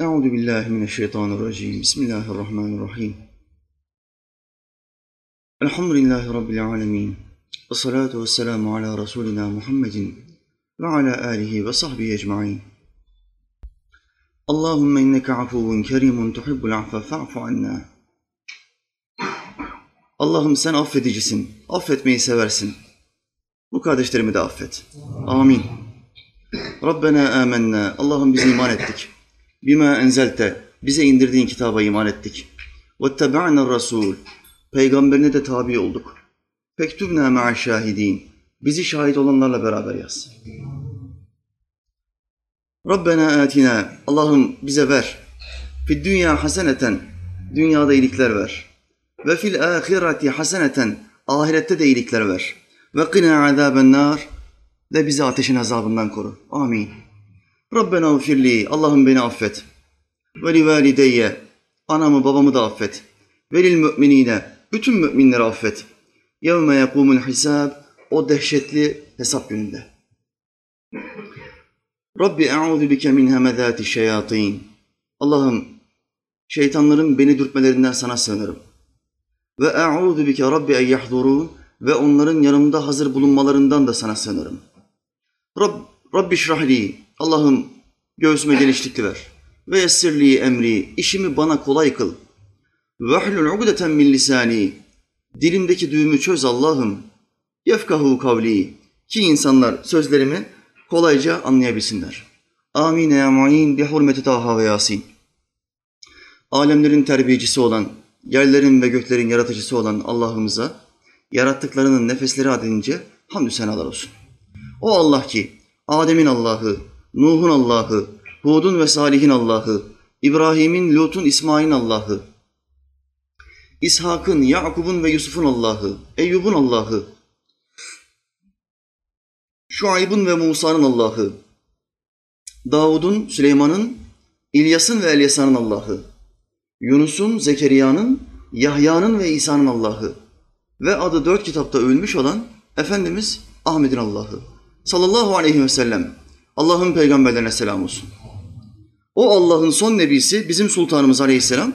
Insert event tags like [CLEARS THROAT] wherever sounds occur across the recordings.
Euzu billahi mineşşeytanirracim. Bismillahirrahmanirrahim. Elhamdülillahi rabbil alamin. Ve salatu vesselamu ala rasulina Muhammedin ve ala alihi ve sahbihi ecmaîn. Allahumme inneke afuvun kerimun tuhibbul affe fa'fu anna. Allah'ım sen affedicisin, affetmeyi seversin. Bu kardeşlerimi de affet. Amin. Rabbena amennâ. Allah'ım biz iman ettik. Bima enzelte. Bize indirdiğin kitaba iman ettik. Vettebe'na rasul. Peygamberine de tabi olduk. Fektubna ma'a şahidin. Bizi şahit olanlarla beraber yaz. Rabbena atina. Allah'ım bize ver. Fid dünya haseneten. Dünyada iyilikler ver. Ve fil ahireti haseneten. Ahirette de iyilikler ver. Ve qina azaben nar ve bizi ateşin azabından koru. Amin. Rabbena ufirli, Allah'ım beni affet. Ve li valideyye, anamı babamı da affet. Ve lil müminine, bütün müminleri affet. Yevme yekumul hisab, o dehşetli hesap gününde. Rabbi e'udhu bike min hemezati şeyatin. Allah'ım şeytanların beni dürtmelerinden sana sığınırım. Ve e'udhu bike rabbi en yahdurun ve onların yanımda hazır bulunmalarından da sana sığınırım. Rab, Rabbi şrahli, Allah'ım göğsüme genişlik ver. Ve yessirli emri, işimi bana kolay kıl. Ve ahlul ugdeten min lisani, dilimdeki düğümü çöz Allah'ım. Yefkahu kavli, ki insanlar sözlerimi kolayca anlayabilsinler. Amin ya mu'in bi hurmeti Taha ve Yasin. Alemlerin terbiyecisi olan, yerlerin ve göklerin yaratıcısı olan Allah'ımıza yarattıklarının nefesleri adedince hamdü senalar olsun. O Allah ki Adem'in Allah'ı, Nuh'un Allah'ı, Hud'un ve Salih'in Allah'ı, İbrahim'in, Lut'un, İsmail'in Allah'ı, İshak'ın, Yakub'un ve Yusuf'un Allah'ı, Eyyub'un Allah'ı, Şuayb'ın ve Musa'nın Allah'ı, Davud'un, Süleyman'ın, İlyas'ın ve Elyasa'nın Allah'ı, Yunus'un, Zekeriya'nın, Yahya'nın ve İsa'nın Allah'ı. Ve adı dört kitapta övülmüş olan Efendimiz Ahmet'in Allah'ı. Sallallahu aleyhi ve sellem Allah'ın peygamberlerine selam olsun. O Allah'ın son nebisi bizim sultanımız aleyhisselam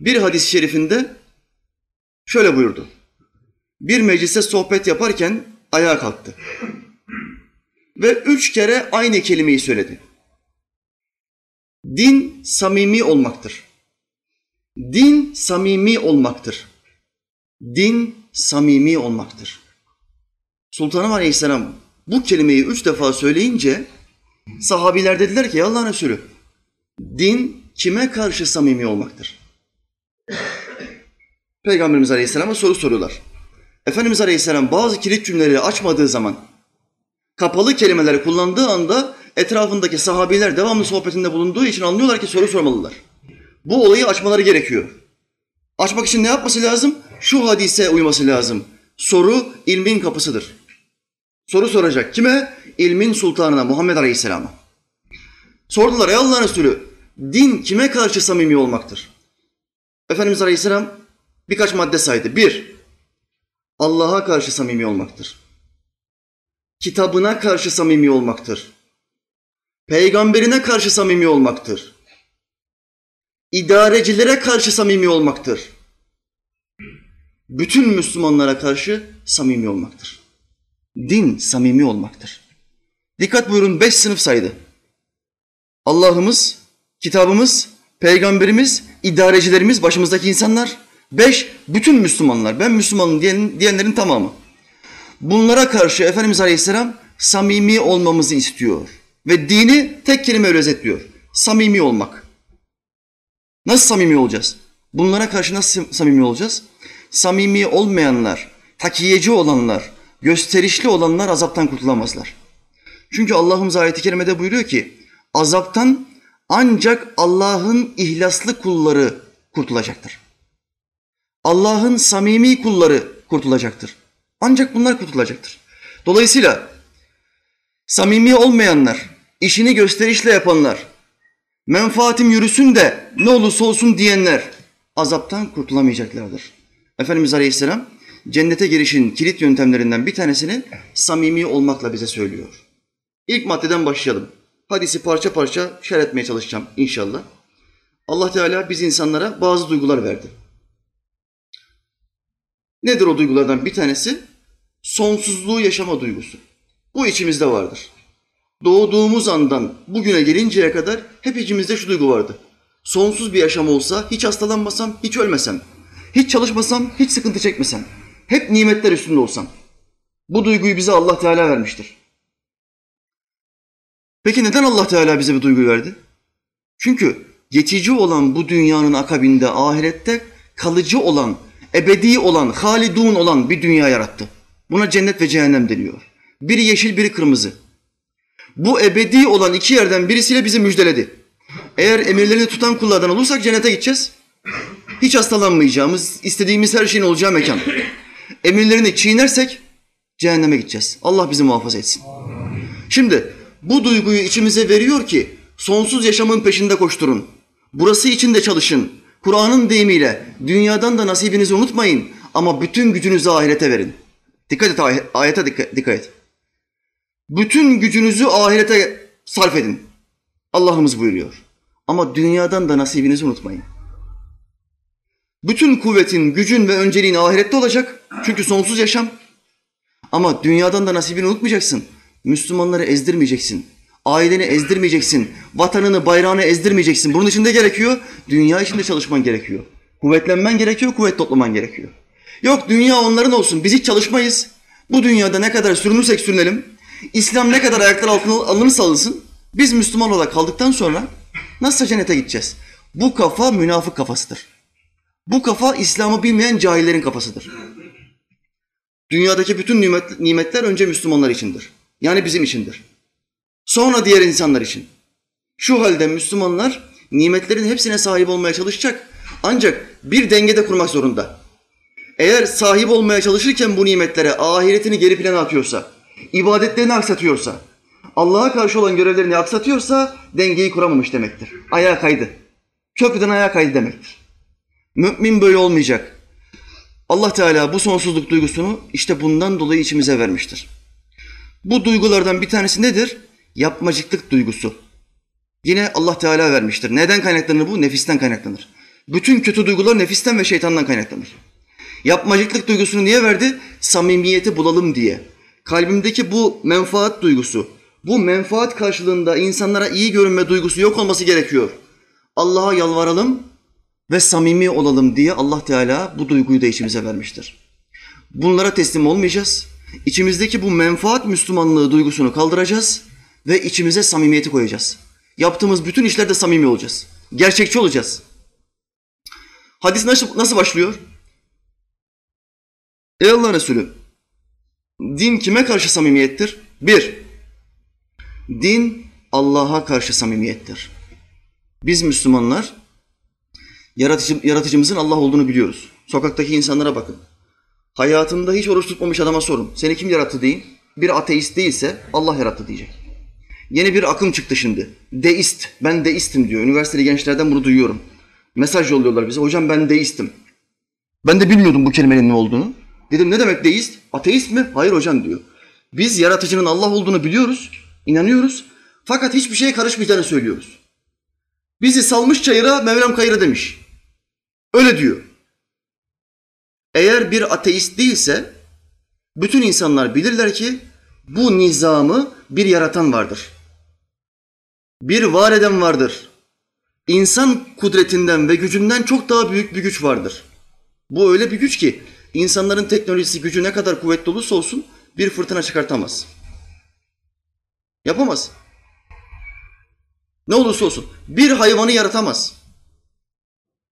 bir hadis-i şerifinde şöyle buyurdu. Bir mecliste sohbet yaparken ayağa kalktı. Ve üç kere aynı kelimeyi söyledi. Din samimi olmaktır. Din samimi olmaktır. Din samimi olmaktır. Sultanım Aleyhisselam bu kelimeyi üç defa söyleyince sahabiler dediler ki Allah'ın Resulü din kime karşı samimi olmaktır? Peygamberimiz Aleyhisselam'a soru soruyorlar. Efendimiz Aleyhisselam bazı kilit cümleleri açmadığı zaman kapalı kelimeleri kullandığı anda etrafındaki sahabiler devamlı sohbetinde bulunduğu için anlıyorlar ki soru sormalılar. Bu olayı açmaları gerekiyor. Açmak için ne yapması lazım? Şu hadise uyması lazım. Soru ilmin kapısıdır. Soru soracak. Kime? İlmin sultanına Muhammed Aleyhisselam'a. Sordular ey Allah'ın Resulü din kime karşı samimi olmaktır? Efendimiz Aleyhisselam birkaç madde saydı. Bir, Allah'a karşı samimi olmaktır. Kitabına karşı samimi olmaktır. Peygamberine karşı samimi olmaktır. İdarecilere karşı samimi olmaktır. Bütün Müslümanlara karşı samimi olmaktır. Din samimi olmaktır. Dikkat buyurun beş sınıf saydı. Allah'ımız, kitabımız, peygamberimiz, idarecilerimiz, başımızdaki insanlar. Beş, bütün Müslümanlar. Ben Müslümanım diyen, diyenlerin tamamı. Bunlara karşı Efendimiz Aleyhisselam samimi olmamızı istiyor. Ve dini tek kelimeyle özetliyor. Samimi olmak. Nasıl samimi olacağız? Bunlara karşı nasıl samimi olacağız? Samimi olmayanlar, takiyeci olanlar, gösterişli olanlar azaptan kurtulamazlar. Çünkü Allah'ımız ayeti kerimede buyuruyor ki azaptan ancak Allah'ın ihlaslı kulları kurtulacaktır. Allah'ın samimi kulları kurtulacaktır. Ancak bunlar kurtulacaktır. Dolayısıyla samimi olmayanlar, işini gösterişle yapanlar, menfaatim yürüsün de ne olursa olsun diyenler azaptan kurtulamayacaklardır. Efendimiz Aleyhisselam cennete girişin kilit yöntemlerinden bir tanesini samimi olmakla bize söylüyor. İlk maddeden başlayalım. Hadisi parça parça şerh etmeye çalışacağım inşallah. Allah Teala biz insanlara bazı duygular verdi. Nedir o duygulardan bir tanesi? Sonsuzluğu yaşama duygusu. Bu içimizde vardır. Doğduğumuz andan bugüne gelinceye kadar hep içimizde şu duygu vardı. Sonsuz bir yaşam olsa hiç hastalanmasam, hiç ölmesem, hiç çalışmasam, hiç sıkıntı çekmesem, hep nimetler üstünde olsam. Bu duyguyu bize Allah Teala vermiştir. Peki neden Allah Teala bize bu duyguyu verdi? Çünkü geçici olan bu dünyanın akabinde ahirette kalıcı olan, ebedi olan, halidun olan bir dünya yarattı. Buna cennet ve cehennem deniyor. Biri yeşil, biri kırmızı. Bu ebedi olan iki yerden birisiyle bizi müjdeledi. Eğer emirlerini tutan kullardan olursak cennete gideceğiz. Hiç hastalanmayacağımız, istediğimiz her şeyin olacağı mekan. Emirlerini çiğnersek cehenneme gideceğiz. Allah bizi muhafaza etsin. Şimdi bu duyguyu içimize veriyor ki sonsuz yaşamın peşinde koşturun. Burası için de çalışın. Kur'an'ın deyimiyle dünyadan da nasibinizi unutmayın ama bütün gücünüzü ahirete verin. Dikkat et ayete dikkat, dikkat et. Bütün gücünüzü ahirete sarf edin. Allah'ımız buyuruyor. Ama dünyadan da nasibinizi unutmayın. Bütün kuvvetin, gücün ve önceliğin ahirette olacak. Çünkü sonsuz yaşam. Ama dünyadan da nasibini unutmayacaksın. Müslümanları ezdirmeyeceksin. Aileni ezdirmeyeceksin. Vatanını, bayrağını ezdirmeyeceksin. Bunun için de gerekiyor? Dünya için de çalışman gerekiyor. Kuvvetlenmen gerekiyor, kuvvet toplaman gerekiyor. Yok dünya onların olsun. Biz hiç çalışmayız. Bu dünyada ne kadar sürünürsek sürünelim. İslam ne kadar ayaklar altına alınırsa alınsın. Biz Müslüman olarak kaldıktan sonra nasıl cennete gideceğiz? Bu kafa münafık kafasıdır. Bu kafa İslam'ı bilmeyen cahillerin kafasıdır. Dünyadaki bütün nimet, nimetler önce Müslümanlar içindir. Yani bizim içindir. Sonra diğer insanlar için. Şu halde Müslümanlar nimetlerin hepsine sahip olmaya çalışacak. Ancak bir dengede kurmak zorunda. Eğer sahip olmaya çalışırken bu nimetlere ahiretini geri plana atıyorsa, ibadetlerini aksatıyorsa, Allah'a karşı olan görevlerini aksatıyorsa dengeyi kuramamış demektir. Ayağa kaydı. Köprüden ayağa kaydı demektir. Mümin böyle olmayacak. Allah Teala bu sonsuzluk duygusunu işte bundan dolayı içimize vermiştir. Bu duygulardan bir tanesi nedir? Yapmacıklık duygusu. Yine Allah Teala vermiştir. Neden kaynaklanır bu? Nefisten kaynaklanır. Bütün kötü duygular nefisten ve şeytandan kaynaklanır. Yapmacıklık duygusunu niye verdi? Samimiyeti bulalım diye. Kalbimdeki bu menfaat duygusu, bu menfaat karşılığında insanlara iyi görünme duygusu yok olması gerekiyor. Allah'a yalvaralım ve samimi olalım diye Allah Teala bu duyguyu da içimize vermiştir. Bunlara teslim olmayacağız. İçimizdeki bu menfaat Müslümanlığı duygusunu kaldıracağız ve içimize samimiyeti koyacağız. Yaptığımız bütün işlerde samimi olacağız. Gerçekçi olacağız. Hadis nasıl, nasıl başlıyor? Ey Allah Resulü, din kime karşı samimiyettir? Bir, din Allah'a karşı samimiyettir. Biz Müslümanlar yaratıcı, yaratıcımızın Allah olduğunu biliyoruz. Sokaktaki insanlara bakın. Hayatında hiç oruç tutmamış adama sorun. Seni kim yarattı deyin. Bir ateist değilse Allah yarattı diyecek. Yeni bir akım çıktı şimdi. Deist. Ben deistim diyor. Üniversiteli gençlerden bunu duyuyorum. Mesaj yolluyorlar bize. Hocam ben deistim. Ben de bilmiyordum bu kelimenin ne olduğunu. Dedim ne demek deist? Ateist mi? Hayır hocam diyor. Biz yaratıcının Allah olduğunu biliyoruz, inanıyoruz. Fakat hiçbir şeye karışmayacağını söylüyoruz. Bizi salmış çayıra Mevlam kayıra demiş. Öyle diyor. Eğer bir ateist değilse bütün insanlar bilirler ki bu nizamı bir yaratan vardır. Bir var eden vardır. İnsan kudretinden ve gücünden çok daha büyük bir güç vardır. Bu öyle bir güç ki insanların teknolojisi gücü ne kadar kuvvetli olursa olsun bir fırtına çıkartamaz. Yapamaz. Ne olursa olsun. Bir hayvanı yaratamaz.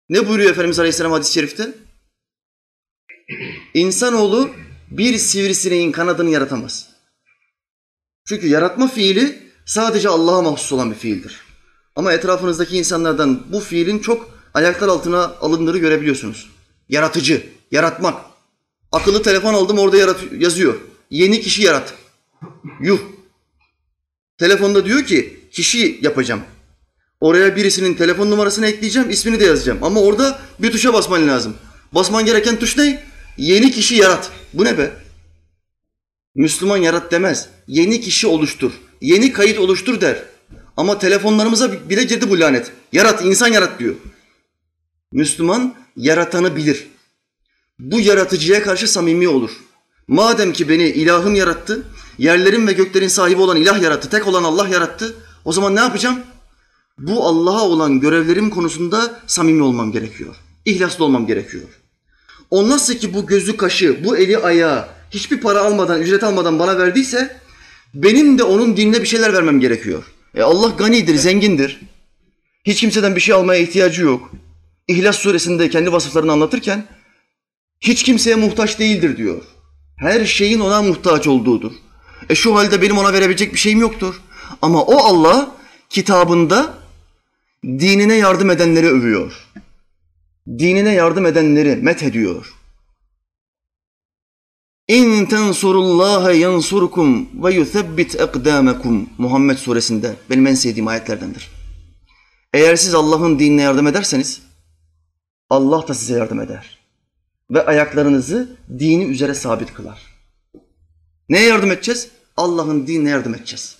Ne buyuruyor Efendimiz Aleyhisselam hadis-i şerifte? İnsanoğlu bir sivrisineğin kanadını yaratamaz. Çünkü yaratma fiili sadece Allah'a mahsus olan bir fiildir. Ama etrafınızdaki insanlardan bu fiilin çok ayaklar altına alındığını görebiliyorsunuz. Yaratıcı, yaratmak. Akıllı telefon aldım orada yarat yazıyor. Yeni kişi yarat. Yuh. Telefonda diyor ki kişi yapacağım. Oraya birisinin telefon numarasını ekleyeceğim, ismini de yazacağım. Ama orada bir tuşa basman lazım. Basman gereken tuş ne? Yeni kişi yarat. Bu ne be? Müslüman yarat demez. Yeni kişi oluştur. Yeni kayıt oluştur der. Ama telefonlarımıza bile girdi bu lanet. Yarat, insan yarat diyor. Müslüman yaratanı bilir. Bu yaratıcıya karşı samimi olur. Madem ki beni ilahım yarattı, yerlerin ve göklerin sahibi olan ilah yarattı, tek olan Allah yarattı. O zaman ne yapacağım? Bu Allah'a olan görevlerim konusunda samimi olmam gerekiyor. İhlaslı olmam gerekiyor. O nasıl ki bu gözü kaşı, bu eli ayağı hiçbir para almadan, ücret almadan bana verdiyse benim de onun dinine bir şeyler vermem gerekiyor. E Allah ganidir, zengindir. Hiç kimseden bir şey almaya ihtiyacı yok. İhlas suresinde kendi vasıflarını anlatırken hiç kimseye muhtaç değildir diyor. Her şeyin ona muhtaç olduğudur. E şu halde benim ona verebilecek bir şeyim yoktur. Ama o Allah kitabında dinine yardım edenleri övüyor. Dinine yardım edenleri met ediyor. İn tensurullaha yansurkum ve yuthebbit ekdamekum. Muhammed suresinde benim en sevdiğim ayetlerdendir. Eğer siz Allah'ın dinine yardım ederseniz Allah da size yardım eder. Ve ayaklarınızı dini üzere sabit kılar. Neye yardım edeceğiz? Allah'ın dinine yardım edeceğiz.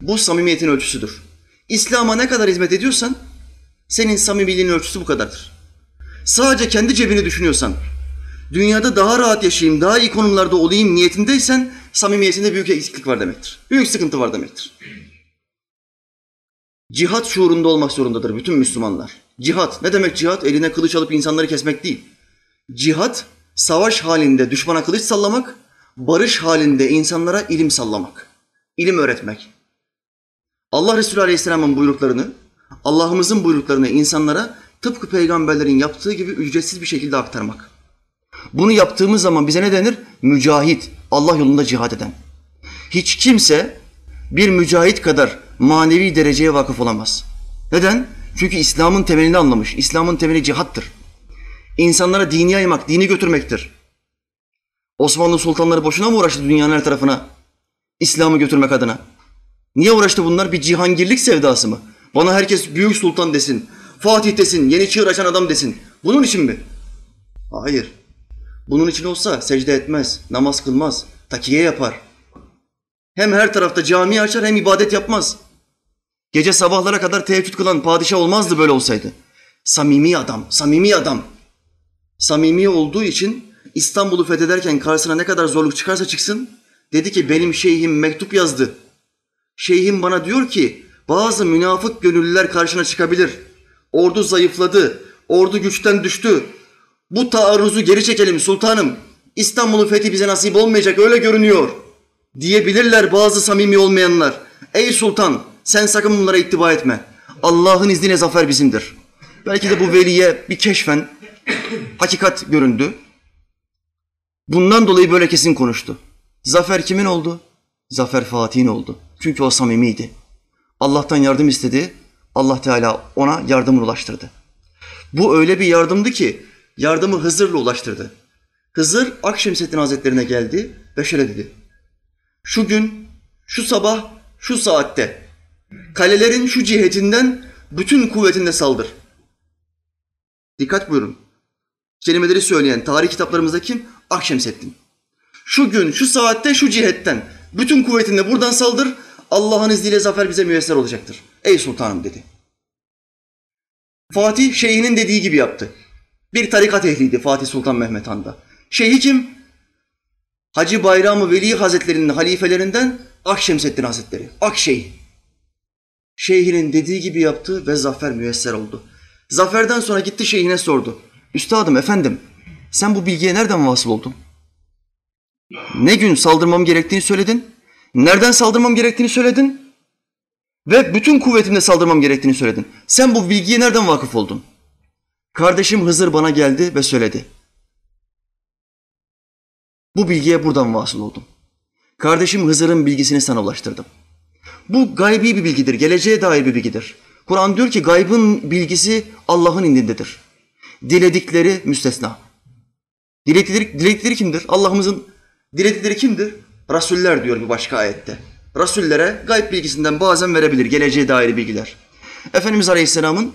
Bu samimiyetin ölçüsüdür. İslam'a ne kadar hizmet ediyorsan senin samimiliğin ölçüsü bu kadardır. Sadece kendi cebini düşünüyorsan, dünyada daha rahat yaşayayım, daha iyi konumlarda olayım niyetindeysen samimiyetinde büyük eksiklik var demektir. Büyük sıkıntı var demektir. Cihat şuurunda olmak zorundadır bütün Müslümanlar. Cihat, ne demek cihat? Eline kılıç alıp insanları kesmek değil. Cihat, savaş halinde düşmana kılıç sallamak, barış halinde insanlara ilim sallamak, ilim öğretmek. Allah Resulü Aleyhisselam'ın buyruklarını, Allah'ımızın buyruklarını insanlara tıpkı peygamberlerin yaptığı gibi ücretsiz bir şekilde aktarmak. Bunu yaptığımız zaman bize ne denir? Mücahit, Allah yolunda cihad eden. Hiç kimse bir mücahit kadar manevi dereceye vakıf olamaz. Neden? Çünkü İslam'ın temelini anlamış. İslam'ın temeli cihattır. İnsanlara dini yaymak, dini götürmektir. Osmanlı sultanları boşuna mı uğraştı dünyanın her tarafına? İslam'ı götürmek adına. Niye uğraştı bunlar? Bir cihangirlik sevdası mı? Bana herkes büyük sultan desin, Fatih desin, yeni çığır açan adam desin. Bunun için mi? Hayır. Bunun için olsa secde etmez, namaz kılmaz, takiye yapar. Hem her tarafta cami açar hem ibadet yapmaz. Gece sabahlara kadar teheccüd kılan padişah olmazdı böyle olsaydı. Samimi adam, samimi adam. Samimi olduğu için İstanbul'u fethederken karşısına ne kadar zorluk çıkarsa çıksın, dedi ki benim şeyhim mektup yazdı. Şeyhim bana diyor ki bazı münafık gönüllüler karşına çıkabilir. Ordu zayıfladı, ordu güçten düştü. Bu taarruzu geri çekelim sultanım. İstanbul'un fethi bize nasip olmayacak öyle görünüyor. Diyebilirler bazı samimi olmayanlar. Ey sultan sen sakın bunlara ittiba etme. Allah'ın izniyle zafer bizimdir. Belki de bu veliye bir keşfen hakikat göründü. Bundan dolayı böyle kesin konuştu. Zafer kimin oldu? Zafer Fatih'in oldu. Çünkü o samimiydi. Allah'tan yardım istedi. Allah Teala ona yardımını ulaştırdı. Bu öyle bir yardımdı ki yardımı Hızır'la ulaştırdı. Hızır Akşemseddin Hazretlerine geldi ve şöyle dedi. Şu gün, şu sabah, şu saatte kalelerin şu cihetinden bütün kuvvetinde saldır. Dikkat buyurun. Kelimeleri söyleyen tarih kitaplarımızda kim? Akşemseddin. Şu gün, şu saatte, şu cihetten bütün kuvvetinle buradan saldır. Allah'ın izniyle zafer bize müyesser olacaktır. Ey sultanım dedi. Fatih şeyhinin dediği gibi yaptı. Bir tarikat ehliydi Fatih Sultan Mehmet Han'da. Şeyhi kim? Hacı Bayram-ı Veli Hazretleri'nin halifelerinden Akşemseddin Hazretleri. Akşeyh. Şeyhinin dediği gibi yaptı ve zafer müyesser oldu. Zaferden sonra gitti şeyhine sordu. Üstadım, efendim, sen bu bilgiye nereden vasıl oldun? Ne gün saldırmam gerektiğini söyledin? Nereden saldırmam gerektiğini söyledin? Ve bütün kuvvetimle saldırmam gerektiğini söyledin. Sen bu bilgiye nereden vakıf oldun? Kardeşim Hızır bana geldi ve söyledi. Bu bilgiye buradan vasıl oldum. Kardeşim Hızır'ın bilgisini sana ulaştırdım. Bu gaybi bir bilgidir, geleceğe dair bir bilgidir. Kur'an diyor ki gaybın bilgisi Allah'ın indindedir. Diledikleri müstesna. Diledikleri, diledikleri kimdir? Allah'ımızın diledikleri kimdir? Rasuller diyor bir başka ayette. Rasullere gayb bilgisinden bazen verebilir, geleceğe dair bilgiler. Efendimiz Aleyhisselam'ın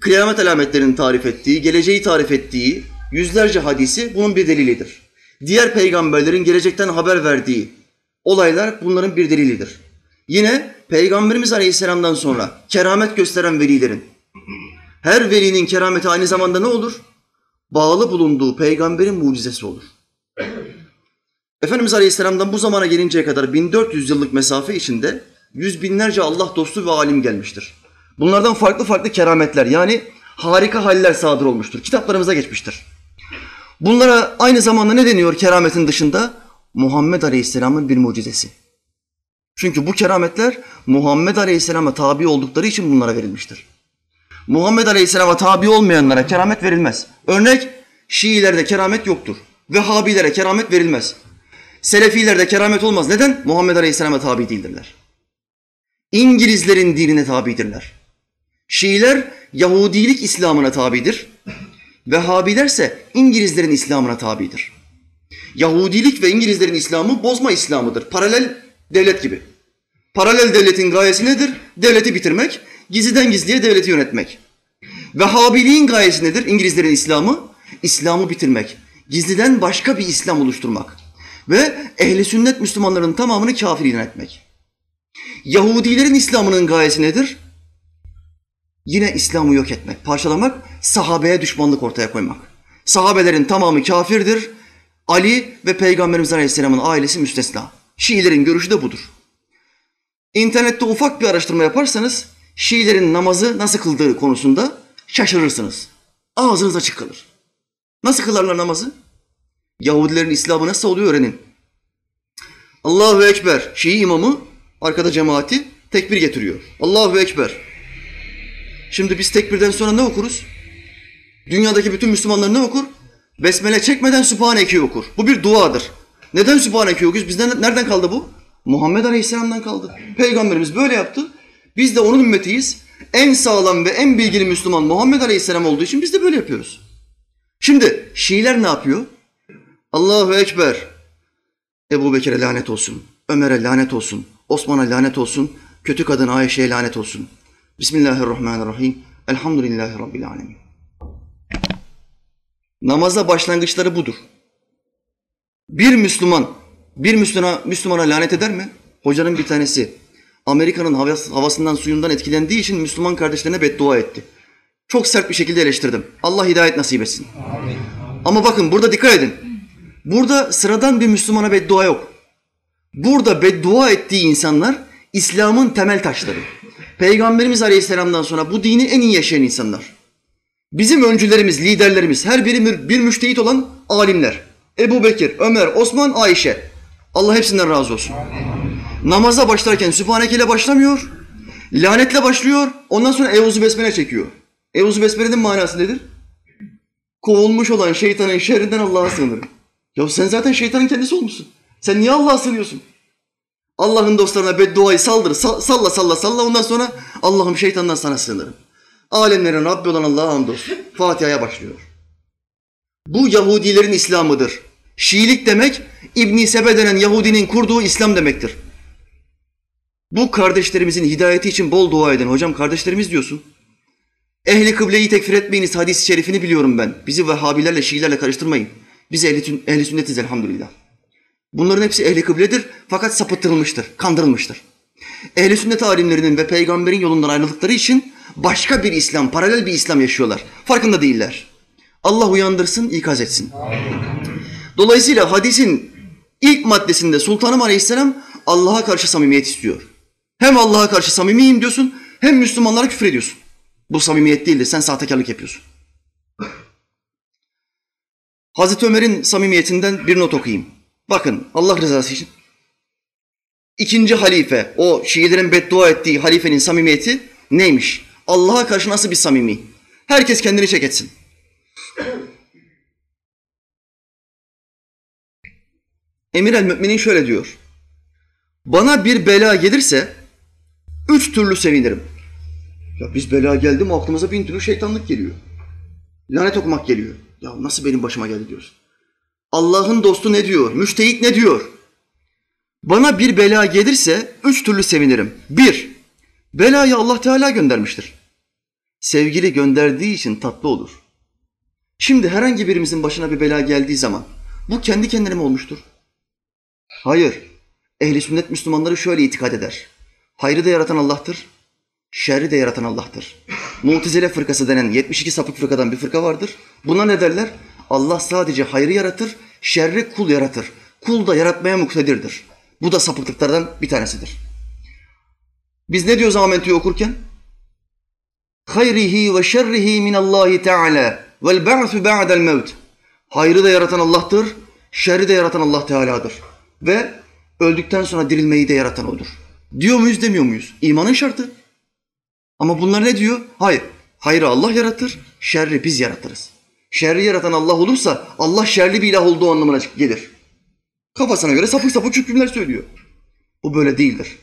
kıyamet alametlerini tarif ettiği, geleceği tarif ettiği yüzlerce hadisi bunun bir delilidir. Diğer peygamberlerin gelecekten haber verdiği olaylar bunların bir delilidir. Yine Peygamberimiz Aleyhisselam'dan sonra keramet gösteren velilerin, her velinin kerameti aynı zamanda ne olur? Bağlı bulunduğu peygamberin mucizesi olur. Efendimiz Aleyhisselam'dan bu zamana gelinceye kadar 1400 yıllık mesafe içinde yüz binlerce Allah dostu ve alim gelmiştir. Bunlardan farklı farklı kerametler yani harika haller sadır olmuştur. Kitaplarımıza geçmiştir. Bunlara aynı zamanda ne deniyor kerametin dışında? Muhammed Aleyhisselam'ın bir mucizesi. Çünkü bu kerametler Muhammed Aleyhisselam'a tabi oldukları için bunlara verilmiştir. Muhammed Aleyhisselam'a tabi olmayanlara keramet verilmez. Örnek Şiilerde keramet yoktur. Vehhabilere keramet verilmez. Selefilerde keramet olmaz. Neden? Muhammed Aleyhisselam'a tabi değildirler. İngilizlerin dinine tabidirler. Şiiler Yahudilik İslam'ına tabidir. Vehhabiler ise İngilizlerin İslam'ına tabidir. Yahudilik ve İngilizlerin İslam'ı bozma İslam'ıdır. Paralel devlet gibi. Paralel devletin gayesi nedir? Devleti bitirmek, gizliden gizliye devleti yönetmek. Vehhabiliğin gayesi nedir? İngilizlerin İslam'ı, İslam'ı bitirmek. Gizliden başka bir İslam oluşturmak. Ve ehli sünnet Müslümanların tamamını kafir ilan etmek. Yahudilerin İslam'ının gayesi nedir? Yine İslam'ı yok etmek, parçalamak, sahabeye düşmanlık ortaya koymak. Sahabelerin tamamı kafirdir. Ali ve Peygamberimiz Aleyhisselam'ın ailesi müstesna. Şiilerin görüşü de budur. İnternette ufak bir araştırma yaparsanız Şiilerin namazı nasıl kıldığı konusunda şaşırırsınız. Ağzınız açık kalır. Nasıl kılarlar namazı? Yahudilerin İslam'ı nasıl oluyor öğrenin. Allahu Ekber. Şii imamı arkada cemaati tekbir getiriyor. Allahu Ekber. Şimdi biz tekbirden sonra ne okuruz? Dünyadaki bütün Müslümanlar ne okur? Besmele çekmeden Sübhaneke'yi okur. Bu bir duadır. Neden Sübhaneke'yi okuyoruz? Bizden nereden kaldı bu? Muhammed Aleyhisselam'dan kaldı. Peygamberimiz böyle yaptı. Biz de onun ümmetiyiz. En sağlam ve en bilgili Müslüman Muhammed Aleyhisselam olduğu için biz de böyle yapıyoruz. Şimdi Şiiler ne yapıyor? Allahu Ekber. Ebu Bekir'e lanet olsun. Ömer'e lanet olsun. Osman'a lanet olsun. Kötü kadın Ayşe'ye lanet olsun. Bismillahirrahmanirrahim. Elhamdülillahi Rabbil alemin. Namaza başlangıçları budur. Bir Müslüman, bir Müslümana, Müslümana lanet eder mi? Hocanın bir tanesi Amerika'nın havasından, suyundan etkilendiği için Müslüman kardeşlerine beddua etti. Çok sert bir şekilde eleştirdim. Allah hidayet nasip etsin. Amin. Ama bakın burada dikkat edin. Burada sıradan bir Müslümana beddua yok. Burada beddua ettiği insanlar İslam'ın temel taşları. Peygamberimiz Aleyhisselam'dan sonra bu dini en iyi yaşayan insanlar. Bizim öncülerimiz, liderlerimiz, her biri bir müştehit olan alimler. Ebu Bekir, Ömer, Osman, Ayşe. Allah hepsinden razı olsun. Namaza başlarken Sübhaneke ile başlamıyor. Lanetle başlıyor. Ondan sonra Evuzu Besmele çekiyor. Evuzu Besmele'nin manası nedir? Kovulmuş olan şeytanın şerrinden Allah'a sığınırım. Ya sen zaten şeytanın kendisi olmuşsun. Sen niye Allah'a sığınıyorsun? Allah'ın dostlarına bedduayı saldır, salla salla salla ondan sonra Allah'ım şeytandan sana sığınırım. Alemlerin Rabbi olan Allah'a hamdolsun. Fatiha'ya başlıyor. Bu Yahudilerin İslam'ıdır. Şiilik demek İbn Sebe denen Yahudinin kurduğu İslam demektir. Bu kardeşlerimizin hidayeti için bol dua edin. Hocam kardeşlerimiz diyorsun. Ehli kıbleyi tekfir etmeyiniz hadis-i şerifini biliyorum ben. Bizi Vehhabilerle, Şiilerle karıştırmayın. Biz ehli, ehli sünnetiz elhamdülillah. Bunların hepsi ehli kıbledir fakat sapıttırılmıştır, kandırılmıştır. Ehli sünnet alimlerinin ve peygamberin yolundan ayrıldıkları için başka bir İslam, paralel bir İslam yaşıyorlar. Farkında değiller. Allah uyandırsın, ikaz etsin. Dolayısıyla hadisin ilk maddesinde Sultanım Aleyhisselam Allah'a karşı samimiyet istiyor. Hem Allah'a karşı samimiyim diyorsun hem Müslümanlara küfür ediyorsun. Bu samimiyet değildir. Sen sahtekarlık yapıyorsun. Hazreti Ömer'in samimiyetinden bir not okuyayım. Bakın Allah rızası için. İkinci halife, o Şiilerin beddua ettiği halifenin samimiyeti neymiş? Allah'a karşı nasıl bir samimi? Herkes kendini çek etsin. Emir el Müminin şöyle diyor. Bana bir bela gelirse üç türlü sevinirim. Ya biz bela geldi mi aklımıza bin türlü şeytanlık geliyor. Lanet okumak geliyor. Ya nasıl benim başıma geldi diyorsun. Allah'ın dostu ne diyor? Müştehit ne diyor? Bana bir bela gelirse üç türlü sevinirim. Bir, belayı Allah Teala göndermiştir. Sevgili gönderdiği için tatlı olur. Şimdi herhangi birimizin başına bir bela geldiği zaman bu kendi kendine mi olmuştur? Hayır. Ehli sünnet Müslümanları şöyle itikad eder. Hayrı da yaratan Allah'tır. Şerri de yaratan Allah'tır. Mutezile fırkası denen 72 sapık fırkadan bir fırka vardır. Buna ne derler? Allah sadece hayrı yaratır, şerri kul yaratır. Kul da yaratmaya muktedirdir. Bu da sapıklıklardan bir tanesidir. Biz ne diyoruz Amentü'yü okurken? Hayrihi ve şerrihi minallahi teala vel ba'su ba'del mevt. Hayrı da yaratan Allah'tır, şerri de yaratan Allah Teala'dır. Ve öldükten sonra dirilmeyi de yaratan O'dur. Diyor muyuz demiyor muyuz? İmanın şartı. Ama bunlar ne diyor? Hayır. Hayrı Allah yaratır, şerri biz yaratırız. Şerri yaratan Allah olursa Allah şerli bir ilah olduğu anlamına gelir. Kafasına göre sapık sapık hükümler söylüyor. Bu böyle değildir.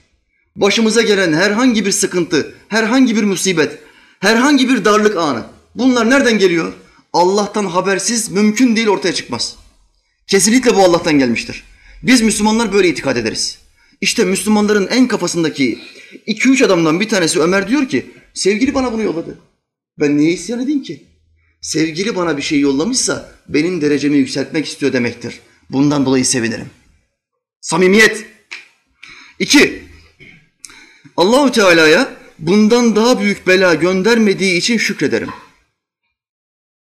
Başımıza gelen herhangi bir sıkıntı, herhangi bir musibet, herhangi bir darlık anı bunlar nereden geliyor? Allah'tan habersiz mümkün değil ortaya çıkmaz. Kesinlikle bu Allah'tan gelmiştir. Biz Müslümanlar böyle itikad ederiz. İşte Müslümanların en kafasındaki iki üç adamdan bir tanesi Ömer diyor ki sevgili bana bunu yolladı. Ben niye isyan edeyim ki? Sevgili bana bir şey yollamışsa benim derecemi yükseltmek istiyor demektir. Bundan dolayı sevinirim. Samimiyet. İki, Allahu Teala'ya bundan daha büyük bela göndermediği için şükrederim.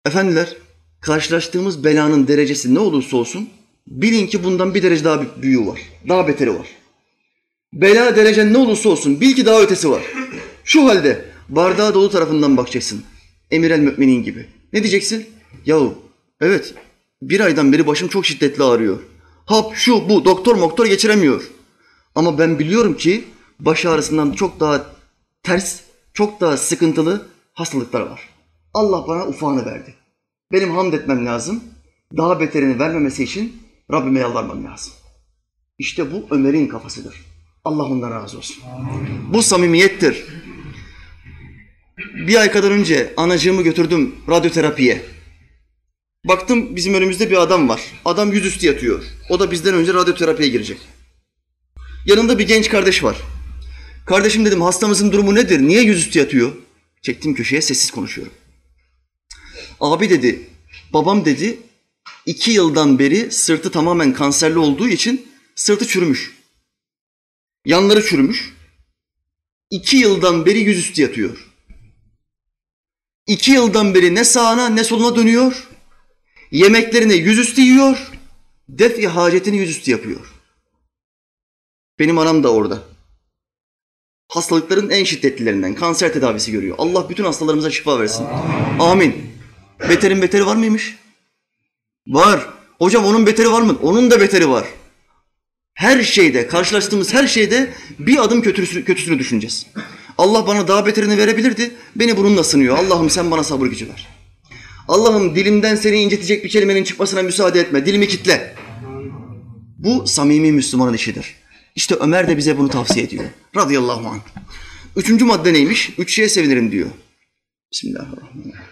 Efendiler, karşılaştığımız belanın derecesi ne olursa olsun bilin ki bundan bir derece daha büyüğü var. Daha beteri var. Bela derecen ne olursa olsun bil ki daha ötesi var. Şu halde bardağı dolu tarafından bakacaksın. Emir el müminin gibi. Ne diyeceksin? Yahu evet bir aydan beri başım çok şiddetli ağrıyor. Hap şu bu doktor moktor geçiremiyor. Ama ben biliyorum ki baş ağrısından çok daha ters, çok daha sıkıntılı hastalıklar var. Allah bana ufağını verdi. Benim hamd etmem lazım. Daha beterini vermemesi için Rabbime yalvarmam lazım. İşte bu Ömer'in kafasıdır. Allah ondan razı olsun. Bu samimiyettir. Bir ay kadar önce anacığımı götürdüm radyoterapiye. Baktım bizim önümüzde bir adam var. Adam yüzüstü yatıyor. O da bizden önce radyoterapiye girecek. Yanında bir genç kardeş var. Kardeşim dedim hastamızın durumu nedir? Niye yüzüstü yatıyor? Çektim köşeye sessiz konuşuyorum. Abi dedi, babam dedi iki yıldan beri sırtı tamamen kanserli olduğu için sırtı çürümüş. Yanları çürümüş. İki yıldan beri yüzüstü yatıyor. İki yıldan beri ne sağına ne soluna dönüyor. Yemeklerini yüzüstü yiyor. Defi hacetini yüzüstü yapıyor. Benim anam da orada. Hastalıkların en şiddetlilerinden kanser tedavisi görüyor. Allah bütün hastalarımıza şifa versin. Amin. Beterin beteri var mıymış? Var. Hocam onun beteri var mı? Onun da beteri var. Her şeyde, karşılaştığımız her şeyde bir adım kötüsünü, kötüsünü düşüneceğiz. Allah bana daha beterini verebilirdi. Beni bununla sınıyor. Allah'ım sen bana sabır gücü ver. Allah'ım dilimden seni incitecek bir kelimenin çıkmasına müsaade etme. Dilimi kitle. Bu samimi Müslümanın işidir. İşte Ömer de bize bunu tavsiye ediyor. Radıyallahu anh. Üçüncü madde neymiş? Üç şeye sevinirim diyor. Bismillahirrahmanirrahim.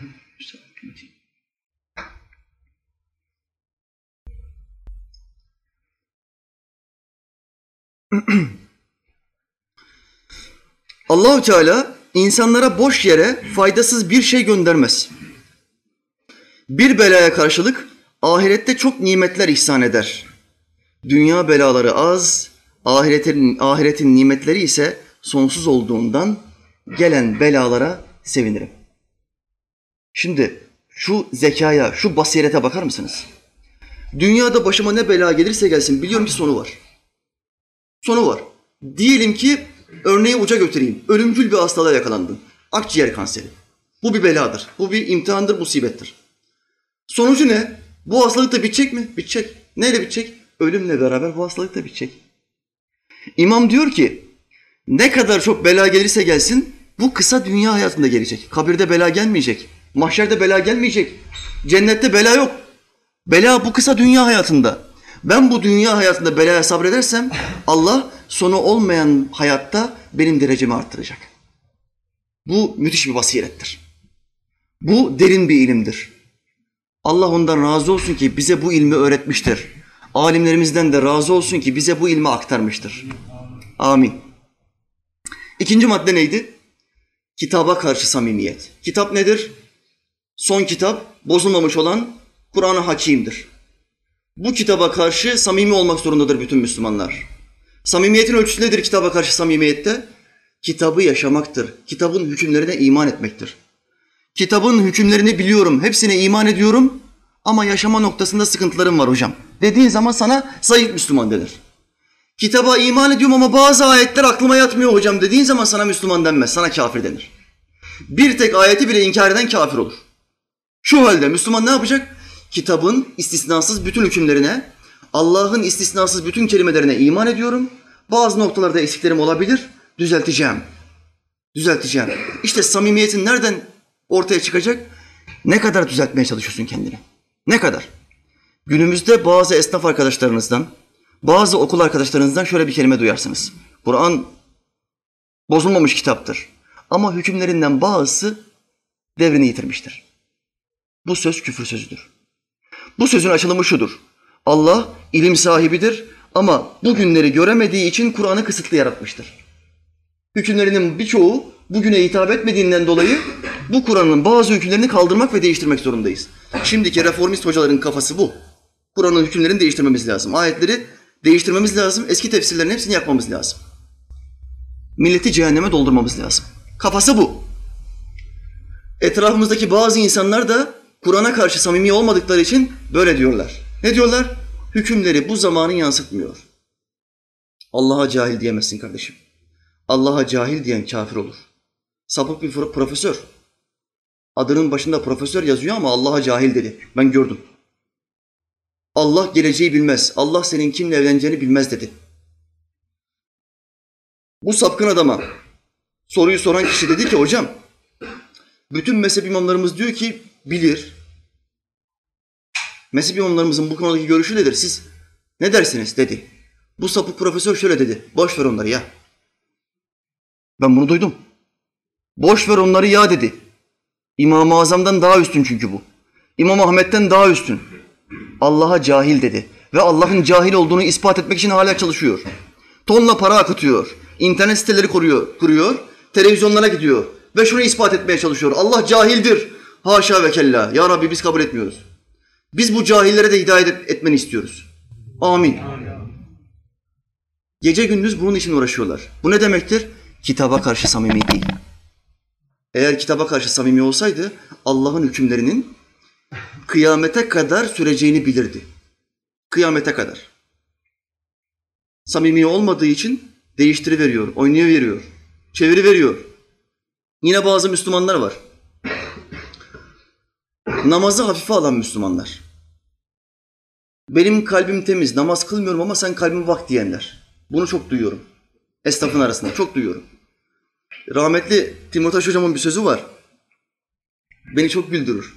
[CLEARS THROAT] Allahü Teala insanlara boş yere faydasız bir şey göndermez. Bir belaya karşılık ahirette çok nimetler ihsan eder. Dünya belaları az, ahiretin, ahiretin nimetleri ise sonsuz olduğundan gelen belalara sevinirim. Şimdi şu zekaya, şu basirete bakar mısınız? Dünyada başıma ne bela gelirse gelsin biliyorum ki sonu var. Sonu var. Diyelim ki örneği uca götüreyim. Ölümcül bir hastalığa yakalandın. Akciğer kanseri. Bu bir beladır. Bu bir imtihandır, musibettir. Sonucu ne? Bu hastalık da bitecek mi? Bitecek. Neyle bitecek? Ölümle beraber bu hastalık da bitecek. İmam diyor ki ne kadar çok bela gelirse gelsin bu kısa dünya hayatında gelecek. Kabirde bela gelmeyecek. Mahşerde bela gelmeyecek. Cennette bela yok. Bela bu kısa dünya hayatında. Ben bu dünya hayatında belaya sabredersem Allah sonu olmayan hayatta benim derecemi arttıracak. Bu müthiş bir basirettir. Bu derin bir ilimdir. Allah ondan razı olsun ki bize bu ilmi öğretmiştir. Alimlerimizden de razı olsun ki bize bu ilmi aktarmıştır. Amin. İkinci madde neydi? Kitaba karşı samimiyet. Kitap nedir? Son kitap, bozulmamış olan Kur'an-ı Hakim'dir. Bu kitaba karşı samimi olmak zorundadır bütün Müslümanlar. Samimiyetin ölçüsü nedir kitaba karşı samimiyette? kitabı yaşamaktır. Kitabın hükümlerine iman etmektir. Kitabın hükümlerini biliyorum, hepsine iman ediyorum ama yaşama noktasında sıkıntılarım var hocam. Dediğin zaman sana zayıf Müslüman denir. Kitaba iman ediyorum ama bazı ayetler aklıma yatmıyor hocam dediğin zaman sana Müslüman denmez, sana kafir denir. Bir tek ayeti bile inkar eden kafir olur. Şu halde Müslüman ne yapacak? Kitabın istisnasız bütün hükümlerine, Allah'ın istisnasız bütün kelimelerine iman ediyorum. Bazı noktalarda eksiklerim olabilir, düzelteceğim. Düzelteceğim. İşte samimiyetin nereden ortaya çıkacak? Ne kadar düzeltmeye çalışıyorsun kendini? Ne kadar? Günümüzde bazı esnaf arkadaşlarınızdan, bazı okul arkadaşlarınızdan şöyle bir kelime duyarsınız. Kur'an bozulmamış kitaptır. Ama hükümlerinden bazısı devrini yitirmiştir. Bu söz küfür sözüdür. Bu sözün açılımı şudur. Allah ilim sahibidir ama bu günleri göremediği için Kur'an'ı kısıtlı yaratmıştır. Hükümlerinin birçoğu bugüne hitap etmediğinden dolayı bu Kur'an'ın bazı hükümlerini kaldırmak ve değiştirmek zorundayız. Şimdiki reformist hocaların kafası bu. Kur'an'ın hükümlerini değiştirmemiz lazım. Ayetleri değiştirmemiz lazım. Eski tefsirlerin hepsini yapmamız lazım. Milleti cehenneme doldurmamız lazım. Kafası bu. Etrafımızdaki bazı insanlar da Kur'an'a karşı samimi olmadıkları için böyle diyorlar. Ne diyorlar? Hükümleri bu zamanı yansıtmıyor. Allah'a cahil diyemezsin kardeşim. Allah'a cahil diyen kafir olur. Sapık bir profesör. Adının başında profesör yazıyor ama Allah'a cahil dedi. Ben gördüm. Allah geleceği bilmez. Allah senin kimle evleneceğini bilmez dedi. Bu sapkın adama soruyu soran kişi dedi ki hocam bütün mezhep imamlarımız diyor ki bilir. Mezhep imamlarımızın bu konudaki görüşü nedir? Siz ne dersiniz dedi. Bu sapık profesör şöyle dedi. Boş ver onları ya. Ben bunu duydum. Boş ver onları ya dedi. İmam-ı Azam'dan daha üstün çünkü bu. İmam Ahmet'ten daha üstün. Allah'a cahil dedi. Ve Allah'ın cahil olduğunu ispat etmek için hala çalışıyor. Tonla para akıtıyor. İnternet siteleri kuruyor, kuruyor. Televizyonlara gidiyor. Ve şunu ispat etmeye çalışıyor. Allah cahildir. Haşa ve kella. Ya Rabbi biz kabul etmiyoruz. Biz bu cahillere de hidayet etmeni istiyoruz. Amin. Gece gündüz bunun için uğraşıyorlar. Bu ne demektir? Kitaba karşı samimi değil. Eğer kitaba karşı samimi olsaydı Allah'ın hükümlerinin kıyamete kadar süreceğini bilirdi. Kıyamete kadar. Samimi olmadığı için değiştiriveriyor, oynayıveriyor, çeviriveriyor. Yine bazı Müslümanlar var. Namazı hafife alan Müslümanlar. Benim kalbim temiz, namaz kılmıyorum ama sen kalbin vak diyenler. Bunu çok duyuyorum. Esnafın arasında çok duyuyorum. Rahmetli Timotaş hocamın bir sözü var. Beni çok güldürür.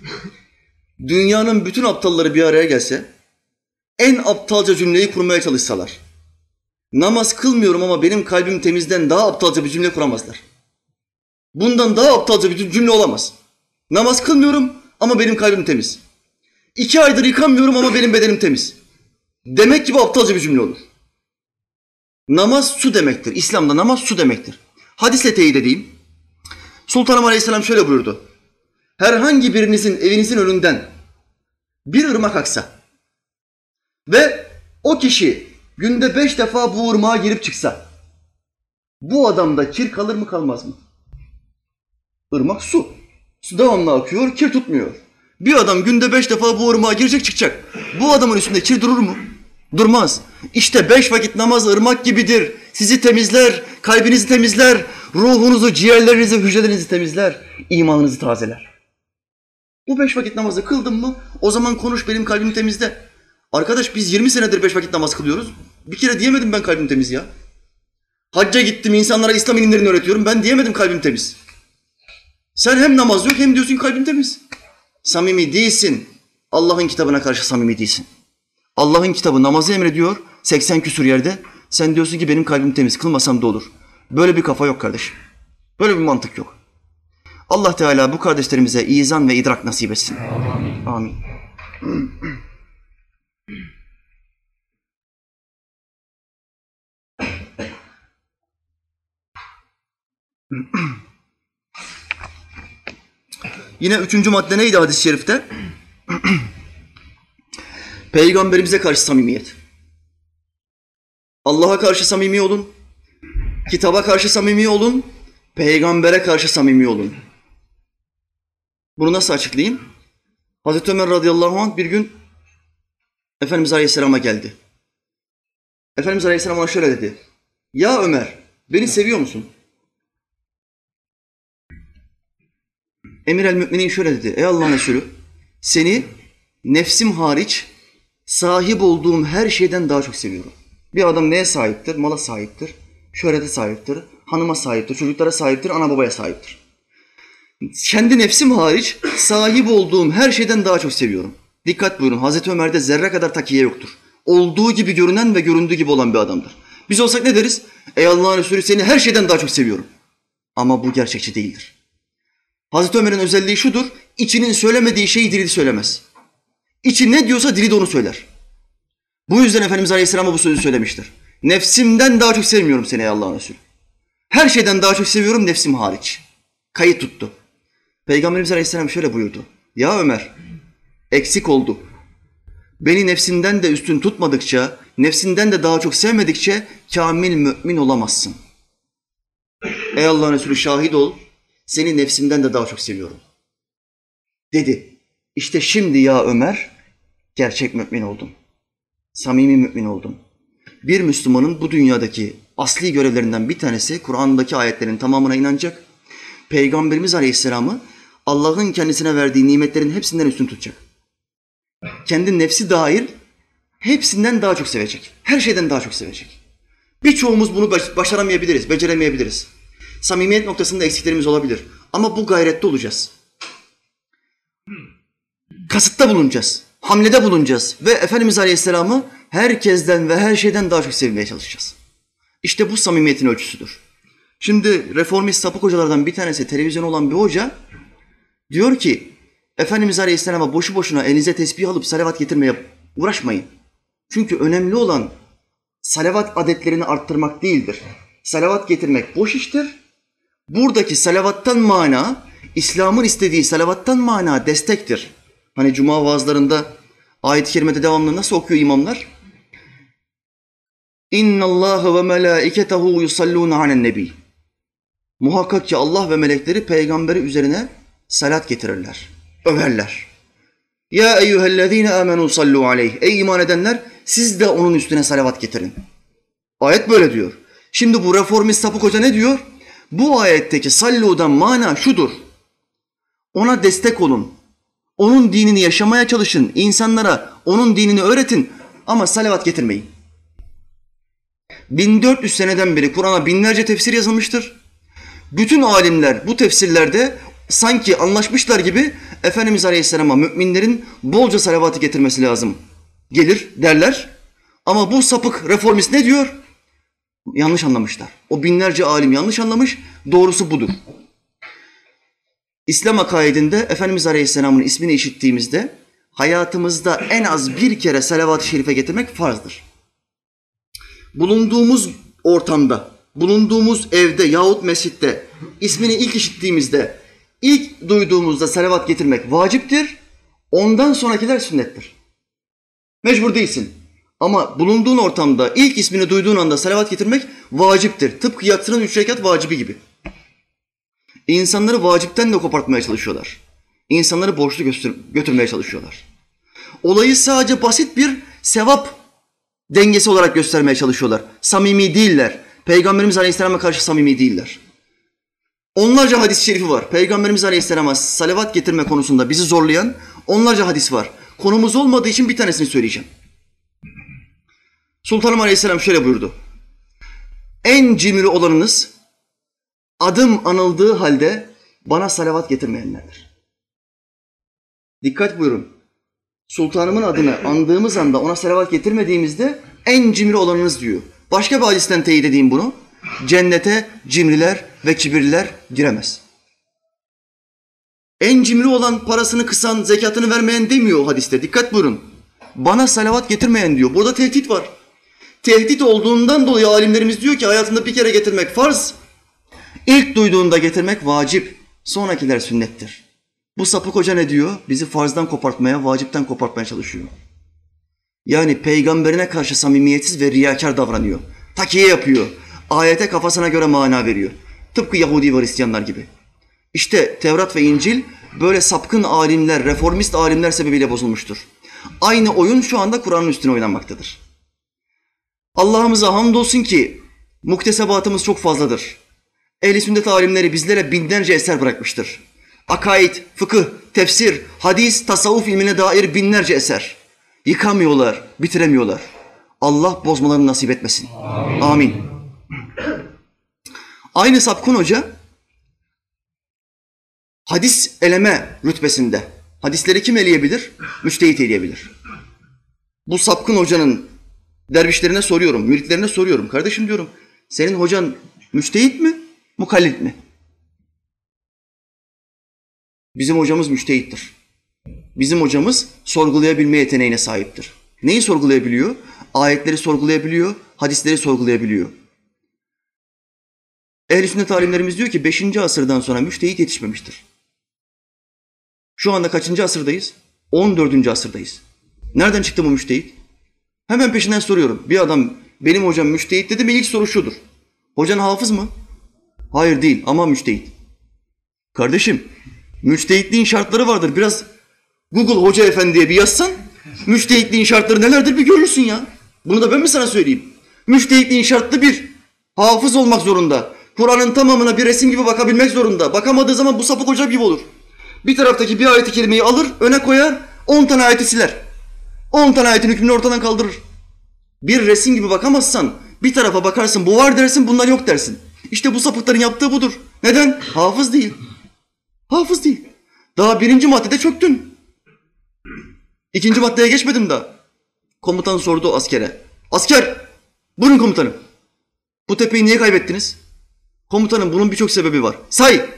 [LAUGHS] Dünyanın bütün aptalları bir araya gelse, en aptalca cümleyi kurmaya çalışsalar, namaz kılmıyorum ama benim kalbim temizden daha aptalca bir cümle kuramazlar. Bundan daha aptalca bir cümle olamaz. Namaz kılmıyorum ama benim kalbim temiz. İki aydır yıkamıyorum ama benim bedenim temiz. Demek gibi aptalca bir cümle olur. Namaz su demektir. İslam'da namaz su demektir. Hadisle teyit edeyim. Sultanım Aleyhisselam şöyle buyurdu. Herhangi birinizin evinizin önünden bir ırmak aksa ve o kişi günde beş defa bu ırmağa girip çıksa bu adamda kir kalır mı kalmaz mı? Irmak su. Su devamlı akıyor, kir tutmuyor. Bir adam günde beş defa bu ırmağa girecek çıkacak. Bu adamın üstünde kir durur mu? Durmaz. İşte beş vakit namaz ırmak gibidir. Sizi temizler, kalbinizi temizler, ruhunuzu, ciğerlerinizi, hücrelerinizi temizler, imanınızı tazeler. Bu beş vakit namazı kıldın mı o zaman konuş benim kalbim temizde. Arkadaş biz 20 senedir beş vakit namaz kılıyoruz. Bir kere diyemedim ben kalbim temiz ya. Hacca gittim insanlara İslam ilimlerini öğretiyorum. Ben diyemedim kalbim temiz. Sen hem namaz yok hem diyorsun kalbim temiz. Samimi değilsin. Allah'ın kitabına karşı samimi değilsin. Allah'ın kitabı namazı emrediyor 80 küsur yerde. Sen diyorsun ki benim kalbim temiz kılmasam da olur. Böyle bir kafa yok kardeşim. Böyle bir mantık yok. Allah Teala bu kardeşlerimize izan ve idrak nasip etsin. Amin. Amin. [CLEARS THROAT] Yine üçüncü madde neydi hadis-i şerifte? [CLEARS THROAT] Peygamberimize karşı samimiyet. Allah'a karşı samimi olun. Kitaba karşı samimi olun. Peygambere karşı samimi olun. Bunu nasıl açıklayayım? Hazreti Ömer radıyallahu anh bir gün Efendimiz Aleyhisselam'a geldi. Efendimiz Aleyhisselam ona şöyle dedi. Ya Ömer, beni seviyor musun? Emir el Müminin şöyle dedi. Ey Allah'ın Resulü, seni nefsim hariç sahip olduğum her şeyden daha çok seviyorum. Bir adam neye sahiptir? Mala sahiptir, şöhrete sahiptir, hanıma sahiptir, çocuklara sahiptir, ana babaya sahiptir. Kendi nefsim hariç sahip olduğum her şeyden daha çok seviyorum. Dikkat buyurun, Hazreti Ömer'de zerre kadar takiye yoktur. Olduğu gibi görünen ve göründüğü gibi olan bir adamdır. Biz olsak ne deriz? Ey Allah'ın Resulü seni her şeyden daha çok seviyorum. Ama bu gerçekçi değildir. Hazreti Ömer'in özelliği şudur, içinin söylemediği şeyi dili söylemez. İçi ne diyorsa dili de onu söyler. Bu yüzden Efendimiz Aleyhisselam'a bu sözü söylemiştir. Nefsimden daha çok sevmiyorum seni ey Allah'ın Resulü. Her şeyden daha çok seviyorum nefsim hariç. Kayıt tuttu. Peygamberimiz Aleyhisselam şöyle buyurdu. Ya Ömer, eksik oldu. Beni nefsinden de üstün tutmadıkça, nefsinden de daha çok sevmedikçe kamil mümin olamazsın. Ey Allah'ın Resulü şahit ol, seni nefsimden de daha çok seviyorum. Dedi. İşte şimdi ya Ömer, gerçek mümin oldum. Samimi mümin oldum. Bir Müslümanın bu dünyadaki asli görevlerinden bir tanesi Kur'an'daki ayetlerin tamamına inanacak. Peygamberimiz Aleyhisselam'ı Allah'ın kendisine verdiği nimetlerin hepsinden üstün tutacak. Kendi nefsi dair hepsinden daha çok sevecek. Her şeyden daha çok sevecek. Birçoğumuz bunu başaramayabiliriz, beceremeyebiliriz. Samimiyet noktasında eksiklerimiz olabilir. Ama bu gayrette olacağız. Kasıtta bulunacağız. Hamlede bulunacağız. Ve Efendimiz Aleyhisselam'ı herkesten ve her şeyden daha çok sevmeye çalışacağız. İşte bu samimiyetin ölçüsüdür. Şimdi reformist sapık hocalardan bir tanesi televizyon olan bir hoca diyor ki Efendimiz Aleyhisselam'a boşu boşuna elinize tesbih alıp salavat getirmeye uğraşmayın. Çünkü önemli olan salavat adetlerini arttırmak değildir. Salavat getirmek boş iştir. Buradaki salavattan mana, İslam'ın istediği salavattan mana destektir. Hani cuma vaazlarında ayet-i kerimede devamlı nasıl okuyor imamlar? İnna Allah ve melaiketehu yusallun alen nebi. Muhakkak ki Allah ve melekleri peygamberi üzerine salat getirirler, överler. Ya eyyühellezine amenu sallu aleyh. Ey iman edenler siz de onun üstüne salavat getirin. Ayet böyle diyor. Şimdi bu reformist sapık hoca ne diyor? Bu ayetteki salludan mana şudur. Ona destek olun. Onun dinini yaşamaya çalışın. İnsanlara onun dinini öğretin ama salavat getirmeyin. 1400 seneden beri Kur'an'a binlerce tefsir yazılmıştır. Bütün alimler bu tefsirlerde sanki anlaşmışlar gibi Efendimiz Aleyhisselam'a müminlerin bolca salavatı getirmesi lazım. Gelir derler ama bu sapık reformist ne diyor? Yanlış anlamışlar. O binlerce alim yanlış anlamış, doğrusu budur. İslam akaidinde Efendimiz Aleyhisselam'ın ismini işittiğimizde hayatımızda en az bir kere salavat-ı şerife getirmek farzdır. Bulunduğumuz ortamda, bulunduğumuz evde yahut mescitte ismini ilk işittiğimizde, ilk duyduğumuzda salavat getirmek vaciptir. Ondan sonrakiler sünnettir. Mecbur değilsin. Ama bulunduğun ortamda ilk ismini duyduğun anda salavat getirmek vaciptir. Tıpkı yatsının üç rekat vacibi gibi. İnsanları vacipten de kopartmaya çalışıyorlar. İnsanları borçlu götür götürmeye çalışıyorlar. Olayı sadece basit bir sevap dengesi olarak göstermeye çalışıyorlar. Samimi değiller. Peygamberimiz Aleyhisselam'a karşı samimi değiller. Onlarca hadis-i şerifi var. Peygamberimiz Aleyhisselam'a salavat getirme konusunda bizi zorlayan onlarca hadis var. Konumuz olmadığı için bir tanesini söyleyeceğim. Sultanım Aleyhisselam şöyle buyurdu. En cimri olanınız adım anıldığı halde bana salavat getirmeyenlerdir. Dikkat buyurun. Sultanımın adını andığımız anda ona salavat getirmediğimizde en cimri olanınız diyor. Başka bir hadisten teyit edeyim bunu. Cennete cimriler ve kibirliler giremez. En cimri olan parasını kısan, zekatını vermeyen demiyor o hadiste. Dikkat buyurun. Bana salavat getirmeyen diyor. Burada tehdit var. Tehdit olduğundan dolayı alimlerimiz diyor ki hayatında bir kere getirmek farz. İlk duyduğunda getirmek vacip. Sonrakiler sünnettir. Bu sapık hoca ne diyor? Bizi farzdan kopartmaya, vacipten kopartmaya çalışıyor. Yani peygamberine karşı samimiyetsiz ve riyakar davranıyor. Takiye yapıyor. Ayete kafasına göre mana veriyor. Tıpkı Yahudi ve Hristiyanlar gibi. İşte Tevrat ve İncil böyle sapkın alimler, reformist alimler sebebiyle bozulmuştur. Aynı oyun şu anda Kur'an'ın üstüne oynanmaktadır. Allah'ımıza hamdolsun ki muktesebatımız çok fazladır. Ehli sünnet alimleri bizlere binlerce eser bırakmıştır. Akaid, fıkıh, tefsir, hadis, tasavvuf ilmine dair binlerce eser. Yıkamıyorlar, bitiremiyorlar. Allah bozmalarını nasip etmesin. Amin. Amin. Aynı Sapkun Hoca hadis eleme rütbesinde. Hadisleri kim eleyebilir? Müçtehit eleyebilir. Bu Sapkın Hoca'nın dervişlerine soruyorum, müritlerine soruyorum. Kardeşim diyorum, senin hocan müçtehit mi, mukallit mi? Bizim hocamız müçtehittir. Bizim hocamız sorgulayabilme yeteneğine sahiptir. Neyi sorgulayabiliyor? Ayetleri sorgulayabiliyor, hadisleri sorgulayabiliyor. Ehl-i sünnet alimlerimiz diyor ki 5. asırdan sonra müştehit yetişmemiştir. Şu anda kaçıncı asırdayız? 14. asırdayız. Nereden çıktı bu müştehit? Hemen peşinden soruyorum. Bir adam benim hocam müştehit dedi mi ilk soru şudur. Hocan hafız mı? Hayır değil ama müştehit. Kardeşim müçtehitliğin şartları vardır. Biraz Google Hoca Efendi'ye bir yazsan müçtehitliğin şartları nelerdir bir görürsün ya. Bunu da ben mi sana söyleyeyim? Müçtehitliğin şartı bir. Hafız olmak zorunda. Kur'an'ın tamamına bir resim gibi bakabilmek zorunda. Bakamadığı zaman bu sapık hoca gibi olur. Bir taraftaki bir ayeti kelimeyi alır, öne koyar, on tane ayeti siler. On tane ayetin hükmünü ortadan kaldırır. Bir resim gibi bakamazsan bir tarafa bakarsın bu var dersin bunlar yok dersin. İşte bu sapıkların yaptığı budur. Neden? Hafız değil. Hafız değil. Daha birinci maddede çöktün. İkinci maddeye geçmedim daha. Komutan sordu askere. Asker, buyurun komutanım. Bu tepeyi niye kaybettiniz? Komutanım bunun birçok sebebi var. Say.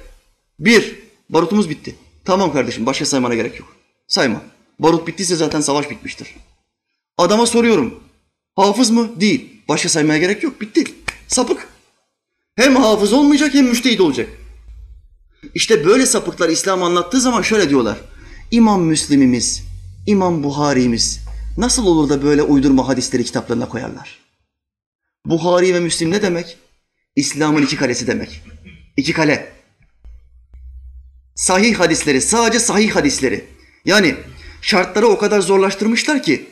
Bir, barutumuz bitti. Tamam kardeşim başka saymana gerek yok. Sayma. Barut bittiyse zaten savaş bitmiştir. Adama soruyorum. Hafız mı? Değil. Başka saymaya gerek yok. Bitti. Sapık. Hem hafız olmayacak hem müştehit olacak. İşte böyle sapıklar İslam anlattığı zaman şöyle diyorlar. İmam Müslim'imiz, İmam Buhari'miz nasıl olur da böyle uydurma hadisleri kitaplarına koyarlar? Buhari ve Müslim ne demek? İslam'ın iki kalesi demek. İki kale. Sahih hadisleri, sadece sahih hadisleri. Yani şartları o kadar zorlaştırmışlar ki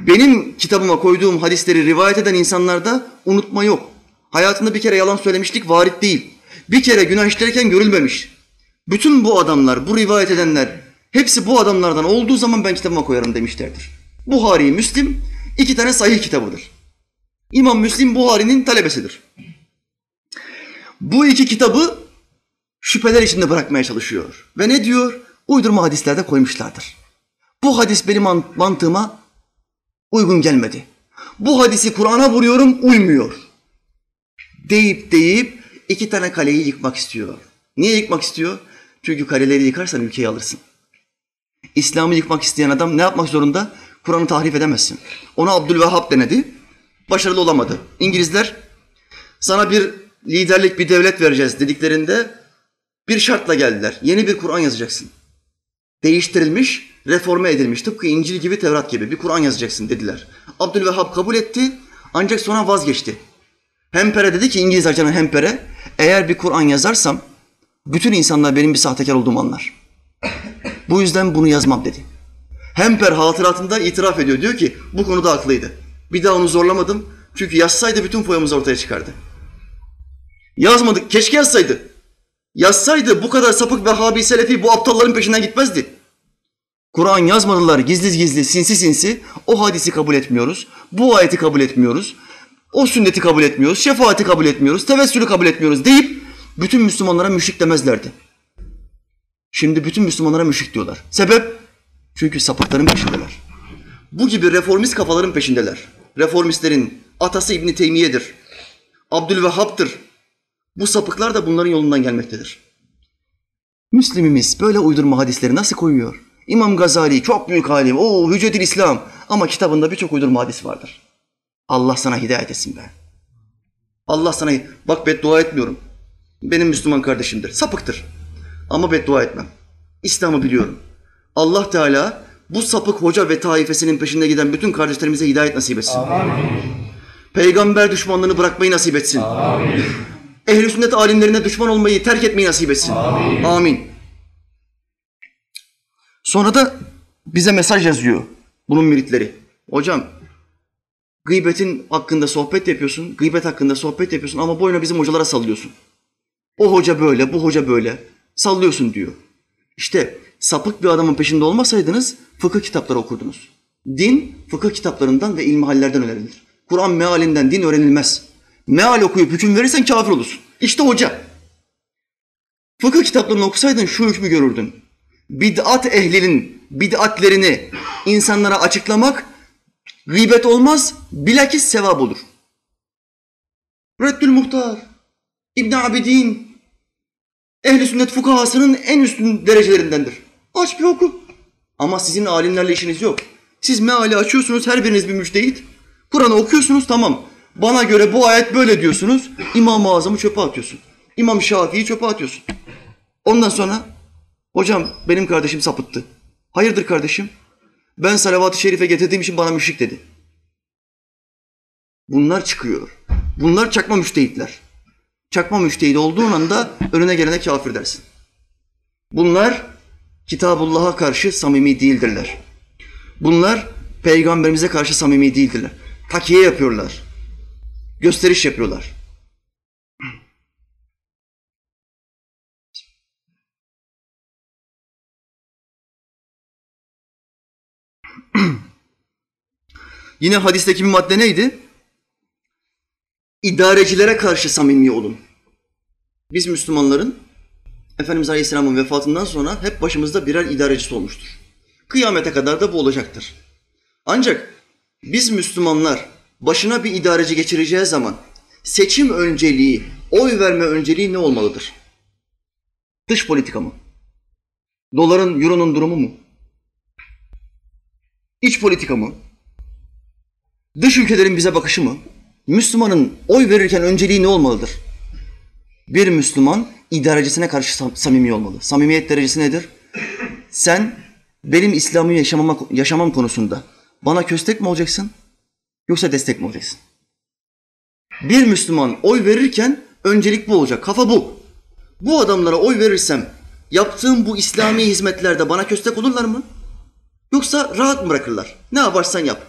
benim kitabıma koyduğum hadisleri rivayet eden insanlarda unutma yok. Hayatında bir kere yalan söylemişlik varit değil. Bir kere günah işlerken görülmemiş. Bütün bu adamlar, bu rivayet edenler hepsi bu adamlardan olduğu zaman ben kitabıma koyarım demişlerdir. Buhari, Müslim iki tane sahih kitabıdır. İmam Müslim Buhari'nin talebesidir. Bu iki kitabı şüpheler içinde bırakmaya çalışıyor. Ve ne diyor? Uydurma hadislerde koymuşlardır. Bu hadis benim mantığıma uygun gelmedi. Bu hadisi Kur'an'a vuruyorum uymuyor. Deyip deyip iki tane kaleyi yıkmak istiyor. Niye yıkmak istiyor? Çünkü kaleleri yıkarsan ülkeyi alırsın. İslam'ı yıkmak isteyen adam ne yapmak zorunda? Kur'an'ı tahrif edemezsin. Ona Abdülvehhab denedi. Başarılı olamadı. İngilizler sana bir liderlik bir devlet vereceğiz dediklerinde bir şartla geldiler. Yeni bir Kur'an yazacaksın. Değiştirilmiş, reforme edilmiş. Tıpkı İncil gibi, Tevrat gibi bir Kur'an yazacaksın dediler. Abdülvehhab kabul etti ancak sonra vazgeçti. Hempere dedi ki İngiliz ajanı Hempere, eğer bir Kur'an yazarsam bütün insanlar benim bir sahtekar olduğumu anlar. Bu yüzden bunu yazmam dedi. Hemper hatıratında itiraf ediyor. Diyor ki bu konuda haklıydı. Bir daha onu zorlamadım. Çünkü yazsaydı bütün foyamız ortaya çıkardı. Yazmadık. Keşke yazsaydı. Yazsaydı bu kadar sapık Vehhabi Selefi bu aptalların peşinden gitmezdi. Kur'an yazmadılar gizli gizli, sinsi sinsi. O hadisi kabul etmiyoruz. Bu ayeti kabul etmiyoruz. O sünneti kabul etmiyoruz. Şefaati kabul etmiyoruz. Tevessülü kabul etmiyoruz deyip bütün Müslümanlara müşrik demezlerdi. Şimdi bütün Müslümanlara müşrik diyorlar. Sebep? Çünkü sapıkların peşindeler. Bu gibi reformist kafaların peşindeler. Reformistlerin atası İbni Teymiye'dir. Abdülvehhab'dır. Bu sapıklar da bunların yolundan gelmektedir. Müslimimiz böyle uydurma hadisleri nasıl koyuyor? İmam Gazali çok büyük alim, o Hüccetil İslam ama kitabında birçok uydurma hadis vardır. Allah sana hidayet etsin be. Allah sana, bak beddua etmiyorum. Benim Müslüman kardeşimdir, sapıktır. Ama beddua etmem. İslam'ı biliyorum. Allah Teala bu sapık hoca ve taifesinin peşinde giden bütün kardeşlerimize hidayet nasip etsin. Amin. Peygamber düşmanlığını bırakmayı nasip etsin. Amin. Ehl-i sünnet alimlerine düşman olmayı terk etmeyi nasip etsin. Amin. Amin. Sonra da bize mesaj yazıyor bunun müritleri. Hocam gıybetin hakkında sohbet yapıyorsun, gıybet hakkında sohbet yapıyorsun ama boyuna bizim hocalara sallıyorsun. O hoca böyle, bu hoca böyle. Sallıyorsun diyor. İşte sapık bir adamın peşinde olmasaydınız fıkıh kitapları okurdunuz. Din fıkıh kitaplarından ve ilmihallerden öğrenilir. Kur'an mealinden din öğrenilmez. Meal okuyup hüküm verirsen kafir olursun. İşte hoca. Fıkıh kitaplarını okusaydın şu hükmü görürdün. Bid'at ehlinin bid'atlerini insanlara açıklamak gıybet olmaz, bilakis sevap olur. Reddül Muhtar, İbn Abidin, ehli sünnet fukahasının en üstün derecelerindendir. Aç bir oku. Ama sizin alimlerle işiniz yok. Siz meali açıyorsunuz, her biriniz bir müçtehit. Kur'an'ı okuyorsunuz, tamam. Bana göre bu ayet böyle diyorsunuz. İmam-ı Azam'ı çöpe atıyorsun. İmam Şafii'yi çöpe atıyorsun. Ondan sonra hocam benim kardeşim sapıttı. Hayırdır kardeşim? Ben salavat-ı şerife getirdiğim için bana müşrik dedi. Bunlar çıkıyor. Bunlar çakma müştehitler. Çakma müştehit olduğun anda önüne gelene kafir dersin. Bunlar Kitabullah'a karşı samimi değildirler. Bunlar peygamberimize karşı samimi değildirler. Takiye yapıyorlar. Gösteriş yapıyorlar. [CLEARS THROAT] Yine hadisteki bir madde neydi? İdarecilere karşı samimi olun. Biz Müslümanların Efendimiz Aleyhisselam'ın vefatından sonra hep başımızda birer idarecisi olmuştur. Kıyamete kadar da bu olacaktır. Ancak biz Müslümanlar başına bir idareci geçireceği zaman seçim önceliği, oy verme önceliği ne olmalıdır? Dış politika mı? Doların, euronun durumu mu? İç politika mı? Dış ülkelerin bize bakışı mı? Müslümanın oy verirken önceliği ne olmalıdır? Bir Müslüman idarecisine karşı samimi olmalı. Samimiyet derecesi nedir? Sen benim İslam'ı yaşamama, yaşamam konusunda bana köstek mi olacaksın yoksa destek mi olacaksın? Bir Müslüman oy verirken öncelik bu olacak. Kafa bu. Bu adamlara oy verirsem yaptığım bu İslami hizmetlerde bana köstek olurlar mı? Yoksa rahat mı bırakırlar? Ne yaparsan yap.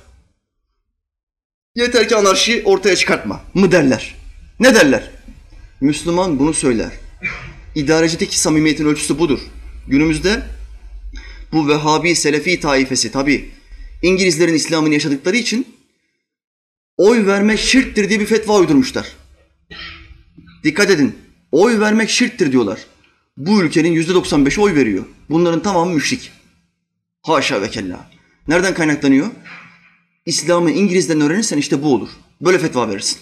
Yeter ki anarşi ortaya çıkartma mı derler. Ne derler? Müslüman bunu söyler. İdarecideki samimiyetin ölçüsü budur. Günümüzde bu Vehhabi Selefi taifesi tabi İngilizlerin İslam'ını yaşadıkları için oy vermek şirktir diye bir fetva uydurmuşlar. Dikkat edin. Oy vermek şirktir diyorlar. Bu ülkenin yüzde 95'i oy veriyor. Bunların tamamı müşrik. Haşa ve kella. Nereden kaynaklanıyor? İslam'ı İngiliz'den öğrenirsen işte bu olur. Böyle fetva verirsin.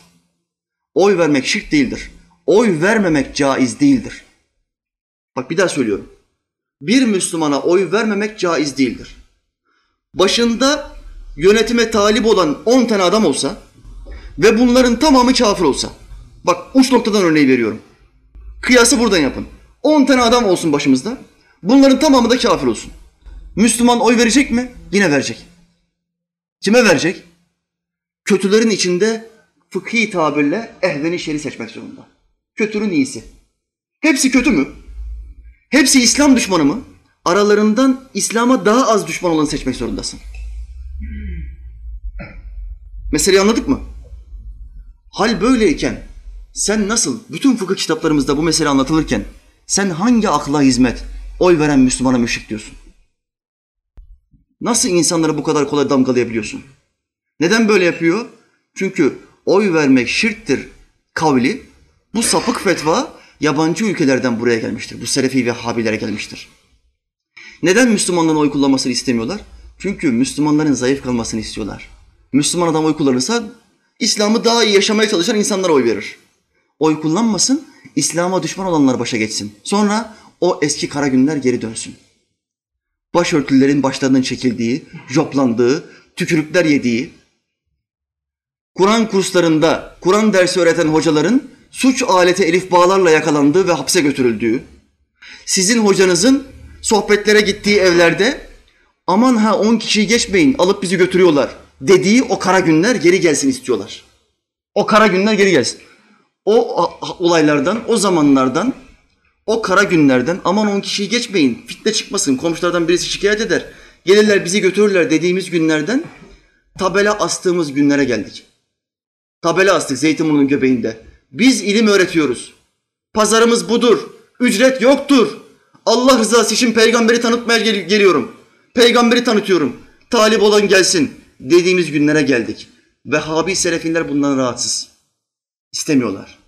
Oy vermek şirk değildir. Oy vermemek caiz değildir. Bak bir daha söylüyorum. Bir Müslümana oy vermemek caiz değildir. Başında yönetime talip olan 10 tane adam olsa ve bunların tamamı kafir olsa. Bak uç noktadan örneği veriyorum. Kıyası buradan yapın. 10 tane adam olsun başımızda. Bunların tamamı da kafir olsun. Müslüman oy verecek mi? Yine verecek. Kime verecek? Kötülerin içinde fıkhi tabirle ehveni şeri seçmek zorunda. Kötünün iyisi. Hepsi kötü mü? Hepsi İslam düşmanı mı? Aralarından İslam'a daha az düşman olanı seçmek zorundasın. Meseleyi anladık mı? Hal böyleyken sen nasıl bütün fıkıh kitaplarımızda bu mesele anlatılırken sen hangi akla hizmet oy veren Müslümana müşrik diyorsun? Nasıl insanları bu kadar kolay damgalayabiliyorsun? Neden böyle yapıyor? Çünkü oy vermek şirktir kavli, bu sapık fetva yabancı ülkelerden buraya gelmiştir. Bu Selefi ve Habilere gelmiştir. Neden Müslümanların oy kullanmasını istemiyorlar? Çünkü Müslümanların zayıf kalmasını istiyorlar. Müslüman adam oy kullanırsa İslam'ı daha iyi yaşamaya çalışan insanlara oy verir. Oy kullanmasın, İslam'a düşman olanlar başa geçsin. Sonra o eski kara günler geri dönsün başörtülerin başlarının çekildiği, joplandığı, tükürükler yediği, Kur'an kurslarında Kur'an dersi öğreten hocaların suç aleti elif bağlarla yakalandığı ve hapse götürüldüğü, sizin hocanızın sohbetlere gittiği evlerde aman ha on kişiyi geçmeyin alıp bizi götürüyorlar dediği o kara günler geri gelsin istiyorlar. O kara günler geri gelsin. o olaylardan, o zamanlardan, o kara günlerden aman on kişiyi geçmeyin, fitne çıkmasın, komşulardan birisi şikayet eder, gelirler bizi götürürler dediğimiz günlerden tabela astığımız günlere geldik. Tabela astık Zeytinburnu'nun göbeğinde. Biz ilim öğretiyoruz. Pazarımız budur. Ücret yoktur. Allah rızası için peygamberi tanıtmaya gel- geliyorum. Peygamberi tanıtıyorum. Talip olan gelsin dediğimiz günlere geldik. Vehhabi selefinler bundan rahatsız. İstemiyorlar.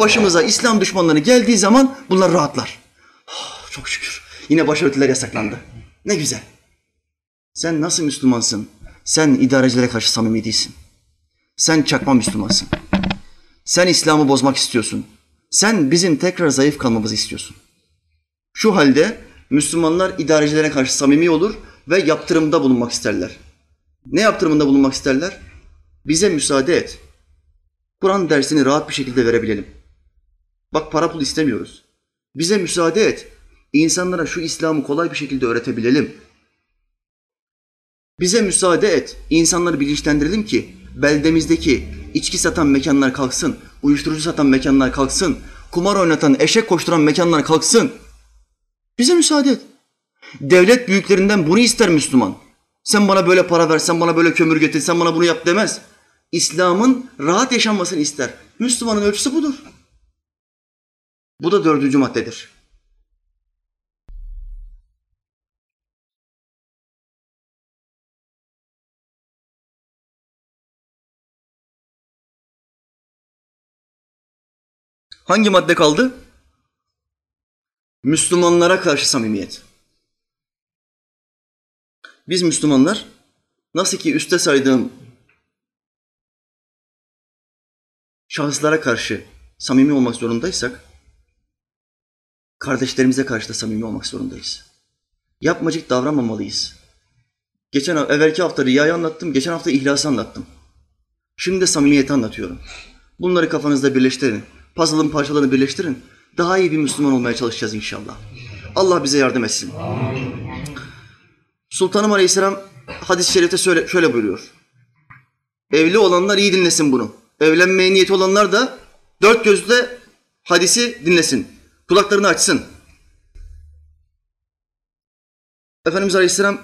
Başımıza İslam düşmanları geldiği zaman bunlar rahatlar. Oh, çok şükür. Yine başörtüler yasaklandı. Ne güzel. Sen nasıl Müslümansın? Sen idarecilere karşı samimi değilsin. Sen çakma Müslümansın. Sen İslam'ı bozmak istiyorsun. Sen bizim tekrar zayıf kalmamızı istiyorsun. Şu halde Müslümanlar idarecilere karşı samimi olur ve yaptırımda bulunmak isterler. Ne yaptırımında bulunmak isterler? Bize müsaade et. Kur'an dersini rahat bir şekilde verebilelim. Bak para pul istemiyoruz. Bize müsaade et. İnsanlara şu İslam'ı kolay bir şekilde öğretebilelim. Bize müsaade et. İnsanları bilinçlendirelim ki beldemizdeki içki satan mekanlar kalksın, uyuşturucu satan mekanlar kalksın, kumar oynatan, eşek koşturan mekanlar kalksın. Bize müsaade et. Devlet büyüklerinden bunu ister Müslüman. Sen bana böyle para ver, sen bana böyle kömür getir, sen bana bunu yap demez. İslam'ın rahat yaşanmasını ister. Müslümanın ölçüsü budur. Bu da dördüncü maddedir. Hangi madde kaldı? Müslümanlara karşı samimiyet. Biz Müslümanlar nasıl ki üste saydığım şahıslara karşı samimi olmak zorundaysak, kardeşlerimize karşı da samimi olmak zorundayız. Yapmacık davranmamalıyız. Geçen evvelki hafta riyayı anlattım, geçen hafta ihlası anlattım. Şimdi de samimiyeti anlatıyorum. Bunları kafanızda birleştirin. Puzzle'ın parçalarını birleştirin. Daha iyi bir Müslüman olmaya çalışacağız inşallah. Allah bize yardım etsin. Sultanım Aleyhisselam hadis-i şerifte şöyle, buyuruyor. Evli olanlar iyi dinlesin bunu. Evlenmeye niyeti olanlar da dört gözle hadisi dinlesin. Kulaklarını açsın. Efendimiz Aleyhisselam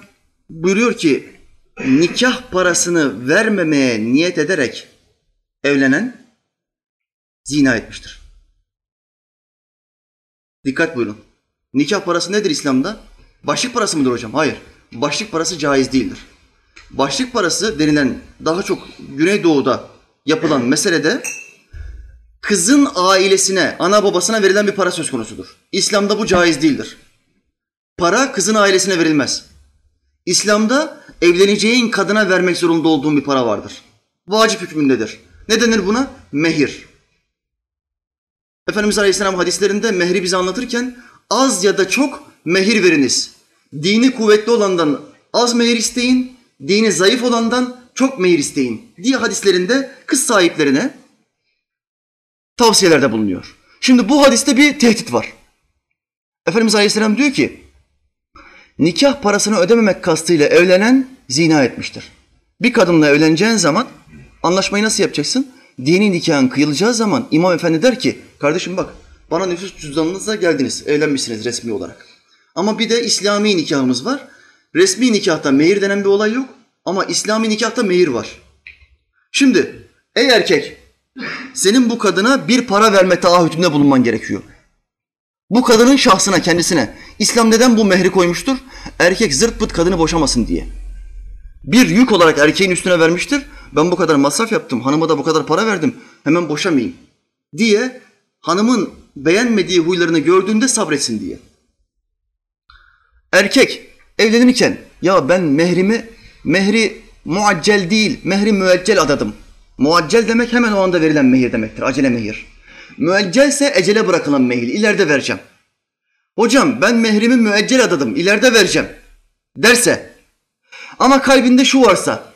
buyuruyor ki nikah parasını vermemeye niyet ederek evlenen zina etmiştir. Dikkat buyurun. Nikah parası nedir İslam'da? Başlık parası mıdır hocam? Hayır. Başlık parası caiz değildir. Başlık parası denilen daha çok Güneydoğu'da yapılan meselede kızın ailesine, ana babasına verilen bir para söz konusudur. İslam'da bu caiz değildir. Para kızın ailesine verilmez. İslam'da evleneceğin kadına vermek zorunda olduğun bir para vardır. Vacip hükmündedir. Ne denir buna? Mehir. Efendimiz Aleyhisselam hadislerinde mehri bize anlatırken az ya da çok mehir veriniz. Dini kuvvetli olandan az mehir isteyin, dini zayıf olandan çok mehir isteyin diye hadislerinde kız sahiplerine tavsiyelerde bulunuyor. Şimdi bu hadiste bir tehdit var. Efendimiz Aleyhisselam diyor ki nikah parasını ödememek kastıyla evlenen zina etmiştir. Bir kadınla evleneceğin zaman anlaşmayı nasıl yapacaksın? Dini nikahın kıyılacağı zaman imam efendi der ki kardeşim bak bana nüfus cüzdanınızla geldiniz, evlenmişsiniz resmi olarak. Ama bir de İslami nikahımız var. Resmi nikahta mehir denen bir olay yok ama İslami nikahta mehir var. Şimdi ey erkek senin bu kadına bir para verme taahhütünde bulunman gerekiyor. Bu kadının şahsına, kendisine. İslam neden bu mehri koymuştur? Erkek zırt pıt kadını boşamasın diye. Bir yük olarak erkeğin üstüne vermiştir. Ben bu kadar masraf yaptım, hanıma da bu kadar para verdim, hemen boşamayayım diye hanımın beğenmediği huylarını gördüğünde sabretsin diye. Erkek evlenirken ya ben mehrimi, mehri muaccel değil, mehri müeccel adadım. Muaccel demek hemen o anda verilen mehir demektir, acele mehir. Müeccelse ecele bırakılan mehir, ileride vereceğim. Hocam ben mehrimi müeccel adadım, ileride vereceğim derse ama kalbinde şu varsa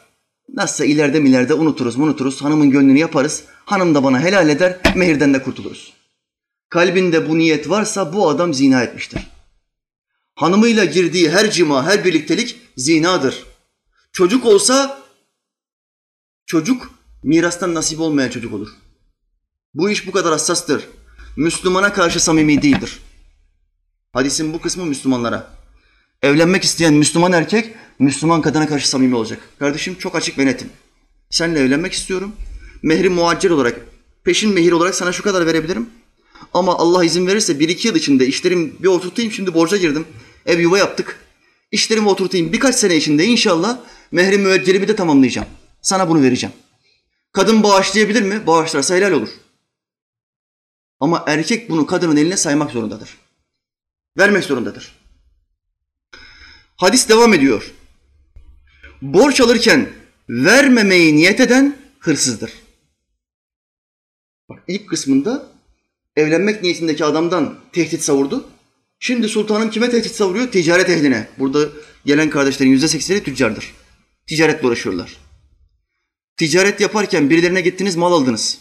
nasılsa ileride mi ileride unuturuz unuturuz hanımın gönlünü yaparız hanım da bana helal eder mehirden de kurtuluruz. Kalbinde bu niyet varsa bu adam zina etmiştir. Hanımıyla girdiği her cima, her birliktelik zinadır. Çocuk olsa çocuk mirastan nasip olmayan çocuk olur. Bu iş bu kadar hassastır. Müslümana karşı samimi değildir. Hadisin bu kısmı Müslümanlara. Evlenmek isteyen Müslüman erkek, Müslüman kadına karşı samimi olacak. Kardeşim çok açık ve netim. Seninle evlenmek istiyorum. Mehri muaccel olarak, peşin mehir olarak sana şu kadar verebilirim. Ama Allah izin verirse bir iki yıl içinde işlerim bir oturtayım. Şimdi borca girdim. Ev yuva yaptık. İşlerimi oturtayım. Birkaç sene içinde inşallah mehri müeccelimi de tamamlayacağım. Sana bunu vereceğim. Kadın bağışlayabilir mi? Bağışlarsa helal olur. Ama erkek bunu kadının eline saymak zorundadır. Vermek zorundadır. Hadis devam ediyor. Borç alırken vermemeyi niyet eden hırsızdır. Bak ilk kısmında evlenmek niyetindeki adamdan tehdit savurdu. Şimdi sultanım kime tehdit savuruyor? Ticaret ehline. Burada gelen kardeşlerin yüzde sekseni tüccardır. Ticaretle uğraşıyorlar. Ticaret yaparken birilerine gittiniz mal aldınız.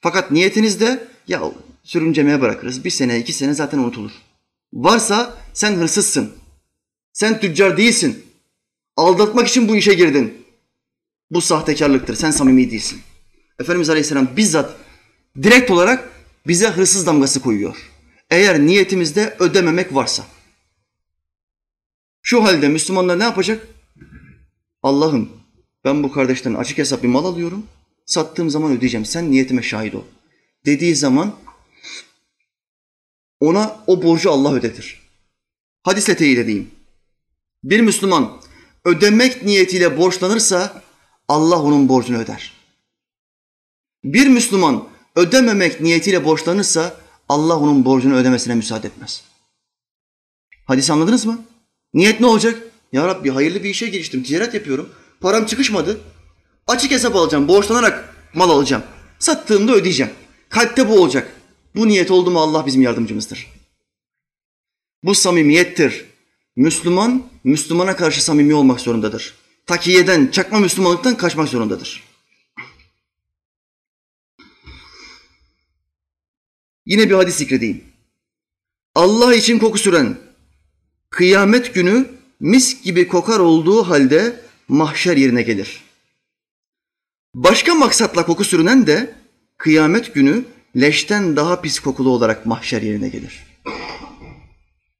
Fakat niyetiniz de ya sürüncemeye bırakırız. Bir sene iki sene zaten unutulur. Varsa sen hırsızsın. Sen tüccar değilsin. Aldatmak için bu işe girdin. Bu sahtekarlıktır. Sen samimi değilsin. Efendimiz Aleyhisselam bizzat direkt olarak bize hırsız damgası koyuyor. Eğer niyetimizde ödememek varsa. Şu halde Müslümanlar ne yapacak? Allah'ım ben bu kardeşten açık hesap bir mal alıyorum. Sattığım zaman ödeyeceğim. Sen niyetime şahit ol. Dediği zaman ona o borcu Allah ödetir. Hadisle teyit edeyim. Bir Müslüman ödemek niyetiyle borçlanırsa Allah onun borcunu öder. Bir Müslüman ödememek niyetiyle borçlanırsa Allah onun borcunu ödemesine müsaade etmez. Hadisi anladınız mı? Niyet ne olacak? Ya Rabbi hayırlı bir işe giriştim, ticaret yapıyorum. Param çıkışmadı. Açık hesap alacağım, borçlanarak mal alacağım. Sattığımda ödeyeceğim. Kalpte bu olacak. Bu niyet oldu mu Allah bizim yardımcımızdır. Bu samimiyettir. Müslüman, Müslümana karşı samimi olmak zorundadır. Takiyeden, çakma Müslümanlıktan kaçmak zorundadır. Yine bir hadis zikredeyim. Allah için koku süren, kıyamet günü mis gibi kokar olduğu halde mahşer yerine gelir. Başka maksatla koku sürünen de kıyamet günü leşten daha pis kokulu olarak mahşer yerine gelir.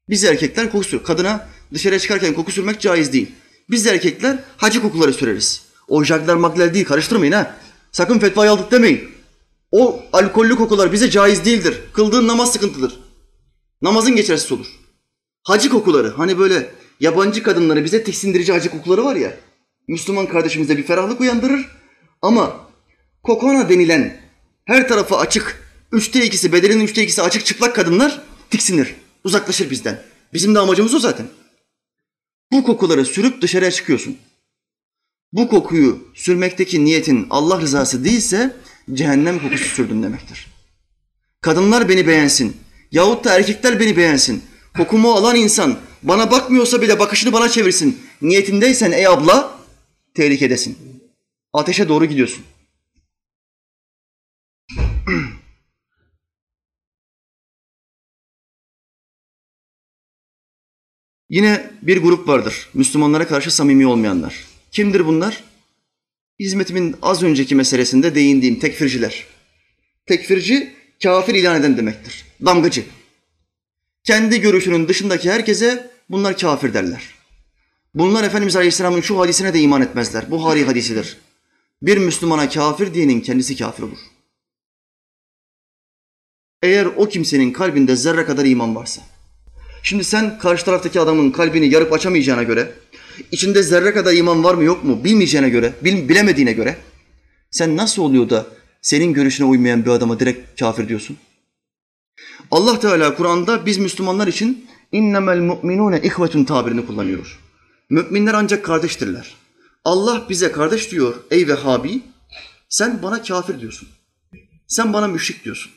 Biz erkekler koku sür. Kadına dışarıya çıkarken koku sürmek caiz değil. Biz erkekler hacı kokuları süreriz. O jagler makler değil karıştırmayın ha. Sakın fetvayı aldık demeyin. O alkollü kokular bize caiz değildir. Kıldığın namaz sıkıntıdır. Namazın geçersiz olur. Hacı kokuları hani böyle yabancı kadınları bize tiksindirici hacı kokuları var ya. Müslüman kardeşimize bir ferahlık uyandırır. Ama kokona denilen her tarafı açık, üçte ikisi, bedenin üçte ikisi açık çıplak kadınlar tiksinir, uzaklaşır bizden. Bizim de amacımız o zaten. Bu kokuları sürüp dışarıya çıkıyorsun. Bu kokuyu sürmekteki niyetin Allah rızası değilse cehennem kokusu sürdün demektir. Kadınlar beni beğensin yahut da erkekler beni beğensin. Kokumu alan insan bana bakmıyorsa bile bakışını bana çevirsin. Niyetindeysen ey abla tehlikedesin. Ateşe doğru gidiyorsun. [CLEARS THROAT] Yine bir grup vardır. Müslümanlara karşı samimi olmayanlar. Kimdir bunlar? Hizmetimin az önceki meselesinde değindiğim tekfirciler. Tekfirci kafir ilan eden demektir. Damgacı. Kendi görüşünün dışındaki herkese bunlar kafir derler. Bunlar Efendimiz Aleyhisselam'ın şu hadisine de iman etmezler. Buhari hadisidir. Bir Müslümana kafir diyenin kendisi kafir olur. Eğer o kimsenin kalbinde zerre kadar iman varsa. Şimdi sen karşı taraftaki adamın kalbini yarıp açamayacağına göre, içinde zerre kadar iman var mı yok mu bilmeyeceğine göre, bil, bilemediğine göre sen nasıl oluyor da senin görüşüne uymayan bir adama direkt kafir diyorsun? Allah Teala Kur'an'da biz Müslümanlar için innemel mu'minune ihvetun tabirini kullanıyor. Müminler ancak kardeştirler. Allah bize kardeş diyor ey Vehhabi, sen bana kafir diyorsun. Sen bana müşrik diyorsun.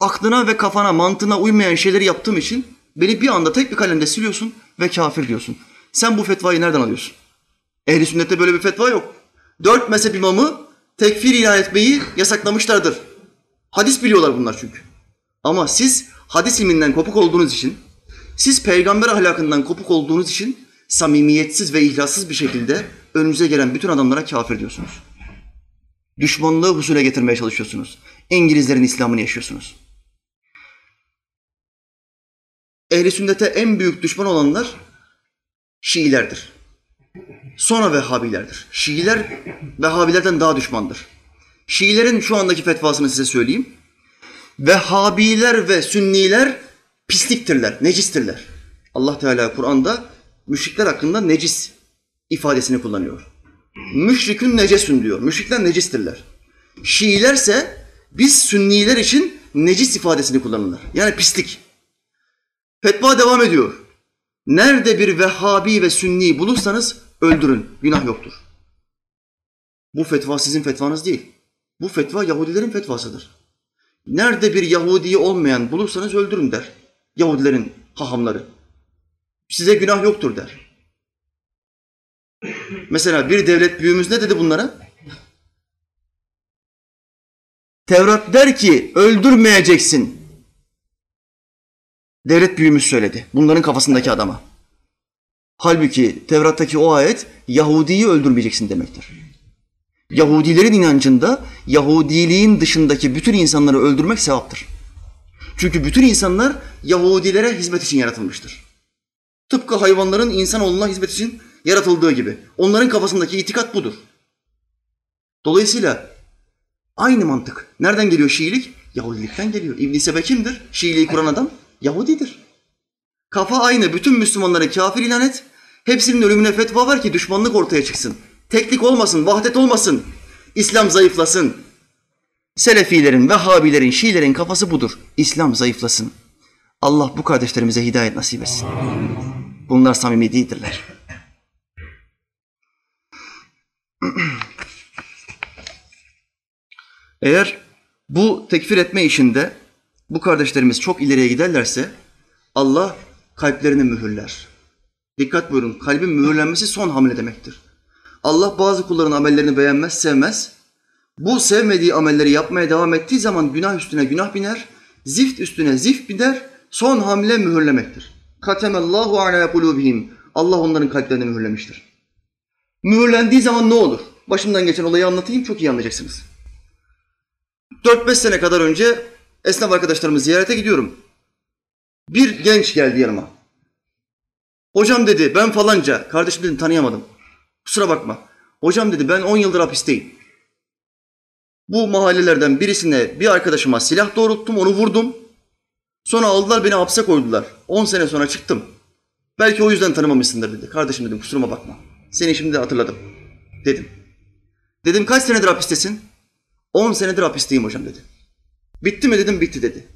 Aklına ve kafana, mantığına uymayan şeyleri yaptığım için beni bir anda tek bir kalemde siliyorsun ve kafir diyorsun. Sen bu fetvayı nereden alıyorsun? Ehli sünnette böyle bir fetva yok. Dört mezhep imamı tekfir ilan etmeyi yasaklamışlardır. Hadis biliyorlar bunlar çünkü. Ama siz hadis ilminden kopuk olduğunuz için, siz peygamber ahlakından kopuk olduğunuz için samimiyetsiz ve ihlassız bir şekilde önünüze gelen bütün adamlara kafir diyorsunuz. Düşmanlığı husule getirmeye çalışıyorsunuz. İngilizlerin İslam'ını yaşıyorsunuz. Ehli sünnete en büyük düşman olanlar Şiilerdir. Sonra Vehhabilerdir. Şiiler Vehhabilerden daha düşmandır. Şiilerin şu andaki fetvasını size söyleyeyim. Vehhabiler ve Sünniler pisliktirler, necistirler. Allah Teala Kur'an'da müşrikler hakkında necis ifadesini kullanıyor. Müşrikün necesün diyor. Müşrikler necistirler. Şiilerse biz Sünniler için necis ifadesini kullanırlar. Yani pislik. Fetva devam ediyor. Nerede bir Vehhabi ve Sünni bulursanız öldürün. Günah yoktur. Bu fetva sizin fetvanız değil. Bu fetva Yahudilerin fetvasıdır. Nerede bir Yahudi olmayan bulursanız öldürün der. Yahudilerin hahamları. Size günah yoktur der. Mesela bir devlet büyüğümüz ne dedi bunlara? Tevrat der ki öldürmeyeceksin. Devlet büyüğümüz söyledi. Bunların kafasındaki adama. Halbuki Tevrat'taki o ayet Yahudi'yi öldürmeyeceksin demektir. Yahudilerin inancında Yahudiliğin dışındaki bütün insanları öldürmek sevaptır. Çünkü bütün insanlar Yahudilere hizmet için yaratılmıştır. Tıpkı hayvanların insanoğluna hizmet için yaratıldığı gibi. Onların kafasındaki itikat budur. Dolayısıyla aynı mantık. Nereden geliyor Şiilik? Yahudilikten geliyor. İbn Sebe kimdir? Şiiliği kuran adam Yahudidir. Kafa aynı. Bütün Müslümanları kafir ilan et. Hepsinin ölümüne fetva var ki düşmanlık ortaya çıksın. Teklik olmasın, vahdet olmasın. İslam zayıflasın. Selefilerin, Vehhabilerin, Şiilerin kafası budur. İslam zayıflasın. Allah bu kardeşlerimize hidayet nasip etsin. Bunlar samimi değildirler. [CLEARS THROAT] Eğer bu tekfir etme işinde bu kardeşlerimiz çok ileriye giderlerse Allah kalplerini mühürler. Dikkat buyurun, kalbin mühürlenmesi son hamle demektir. Allah bazı kulların amellerini beğenmez, sevmez. Bu sevmediği amelleri yapmaya devam ettiği zaman günah üstüne günah biner, zift üstüne zift biner, son hamle mühürlemektir. Katemallahu ala kulubihim. Allah onların kalplerini mühürlemiştir. Mühürlendiği zaman ne olur? Başımdan geçen olayı anlatayım, çok iyi anlayacaksınız. 4-5 sene kadar önce esnaf arkadaşlarımı ziyarete gidiyorum. Bir genç geldi yanıma. Hocam dedi ben falanca. Kardeşim dedim tanıyamadım. Kusura bakma. Hocam dedi ben 10 yıldır hapisteyim. Bu mahallelerden birisine bir arkadaşıma silah doğrulttum, onu vurdum. Sonra aldılar beni hapse koydular. 10 sene sonra çıktım. Belki o yüzden tanımamışsındır dedi. Kardeşim dedim kusuruma bakma. Seni şimdi hatırladım. Dedim. Dedim kaç senedir hapistesin? 10 senedir hapisteyim hocam dedi. Bitti mi dedim bitti dedi.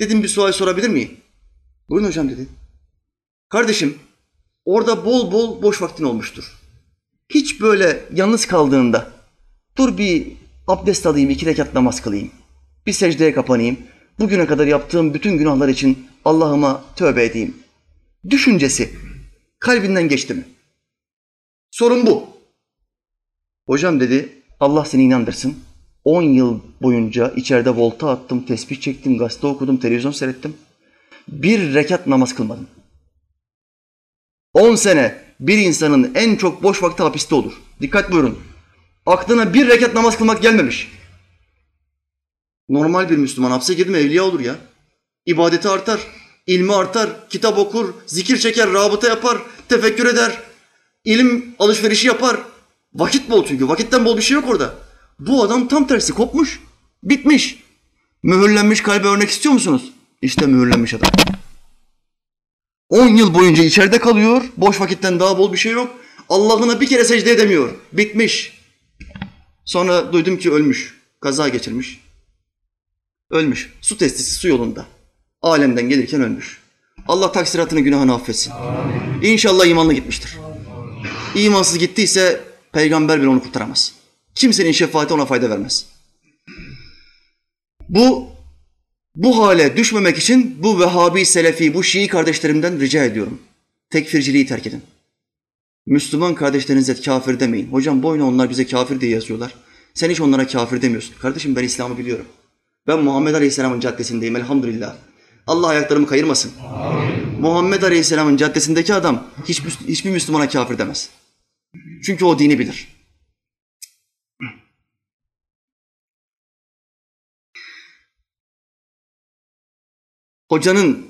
Dedim bir sual sorabilir miyim? Buyurun hocam dedi. Kardeşim orada bol bol boş vaktin olmuştur. Hiç böyle yalnız kaldığında dur bir abdest alayım, iki rekat namaz kılayım. Bir secdeye kapanayım. Bugüne kadar yaptığım bütün günahlar için Allah'ıma tövbe edeyim. Düşüncesi kalbinden geçti mi? Sorun bu. Hocam dedi Allah seni inandırsın. 10 yıl boyunca içeride volta attım, tesbih çektim, gazete okudum, televizyon seyrettim. Bir rekat namaz kılmadım. 10 sene bir insanın en çok boş vakti hapiste olur. Dikkat buyurun. Aklına bir rekat namaz kılmak gelmemiş. Normal bir Müslüman hapse girdi mi evliya olur ya. İbadeti artar, ilmi artar, kitap okur, zikir çeker, rabıta yapar, tefekkür eder, ilim alışverişi yapar. Vakit bol çünkü. Vakitten bol bir şey yok orada. Bu adam tam tersi kopmuş, bitmiş. Mühürlenmiş kalbe örnek istiyor musunuz? İşte mühürlenmiş adam. 10 yıl boyunca içeride kalıyor. Boş vakitten daha bol bir şey yok. Allah'ına bir kere secde edemiyor. Bitmiş. Sonra duydum ki ölmüş. Kaza geçirmiş. Ölmüş. Su testisi su yolunda. Alemden gelirken ölmüş. Allah taksiratını günahını affetsin. Amin. İnşallah imanlı gitmiştir. İmansız gittiyse peygamber bile onu kurtaramaz. Kimsenin şefaati ona fayda vermez. Bu bu hale düşmemek için bu Vehhabi, Selefi, bu Şii kardeşlerimden rica ediyorum. Tekfirciliği terk edin. Müslüman kardeşlerinize kafir demeyin. Hocam boyuna onlar bize kafir diye yazıyorlar. Sen hiç onlara kafir demiyorsun. Kardeşim ben İslam'ı biliyorum. Ben Muhammed Aleyhisselam'ın caddesindeyim elhamdülillah. Allah ayaklarımı kayırmasın. Amin. Muhammed Aleyhisselam'ın caddesindeki adam hiç, hiçbir Müslümana kafir demez. Çünkü o dini bilir. Hocanın,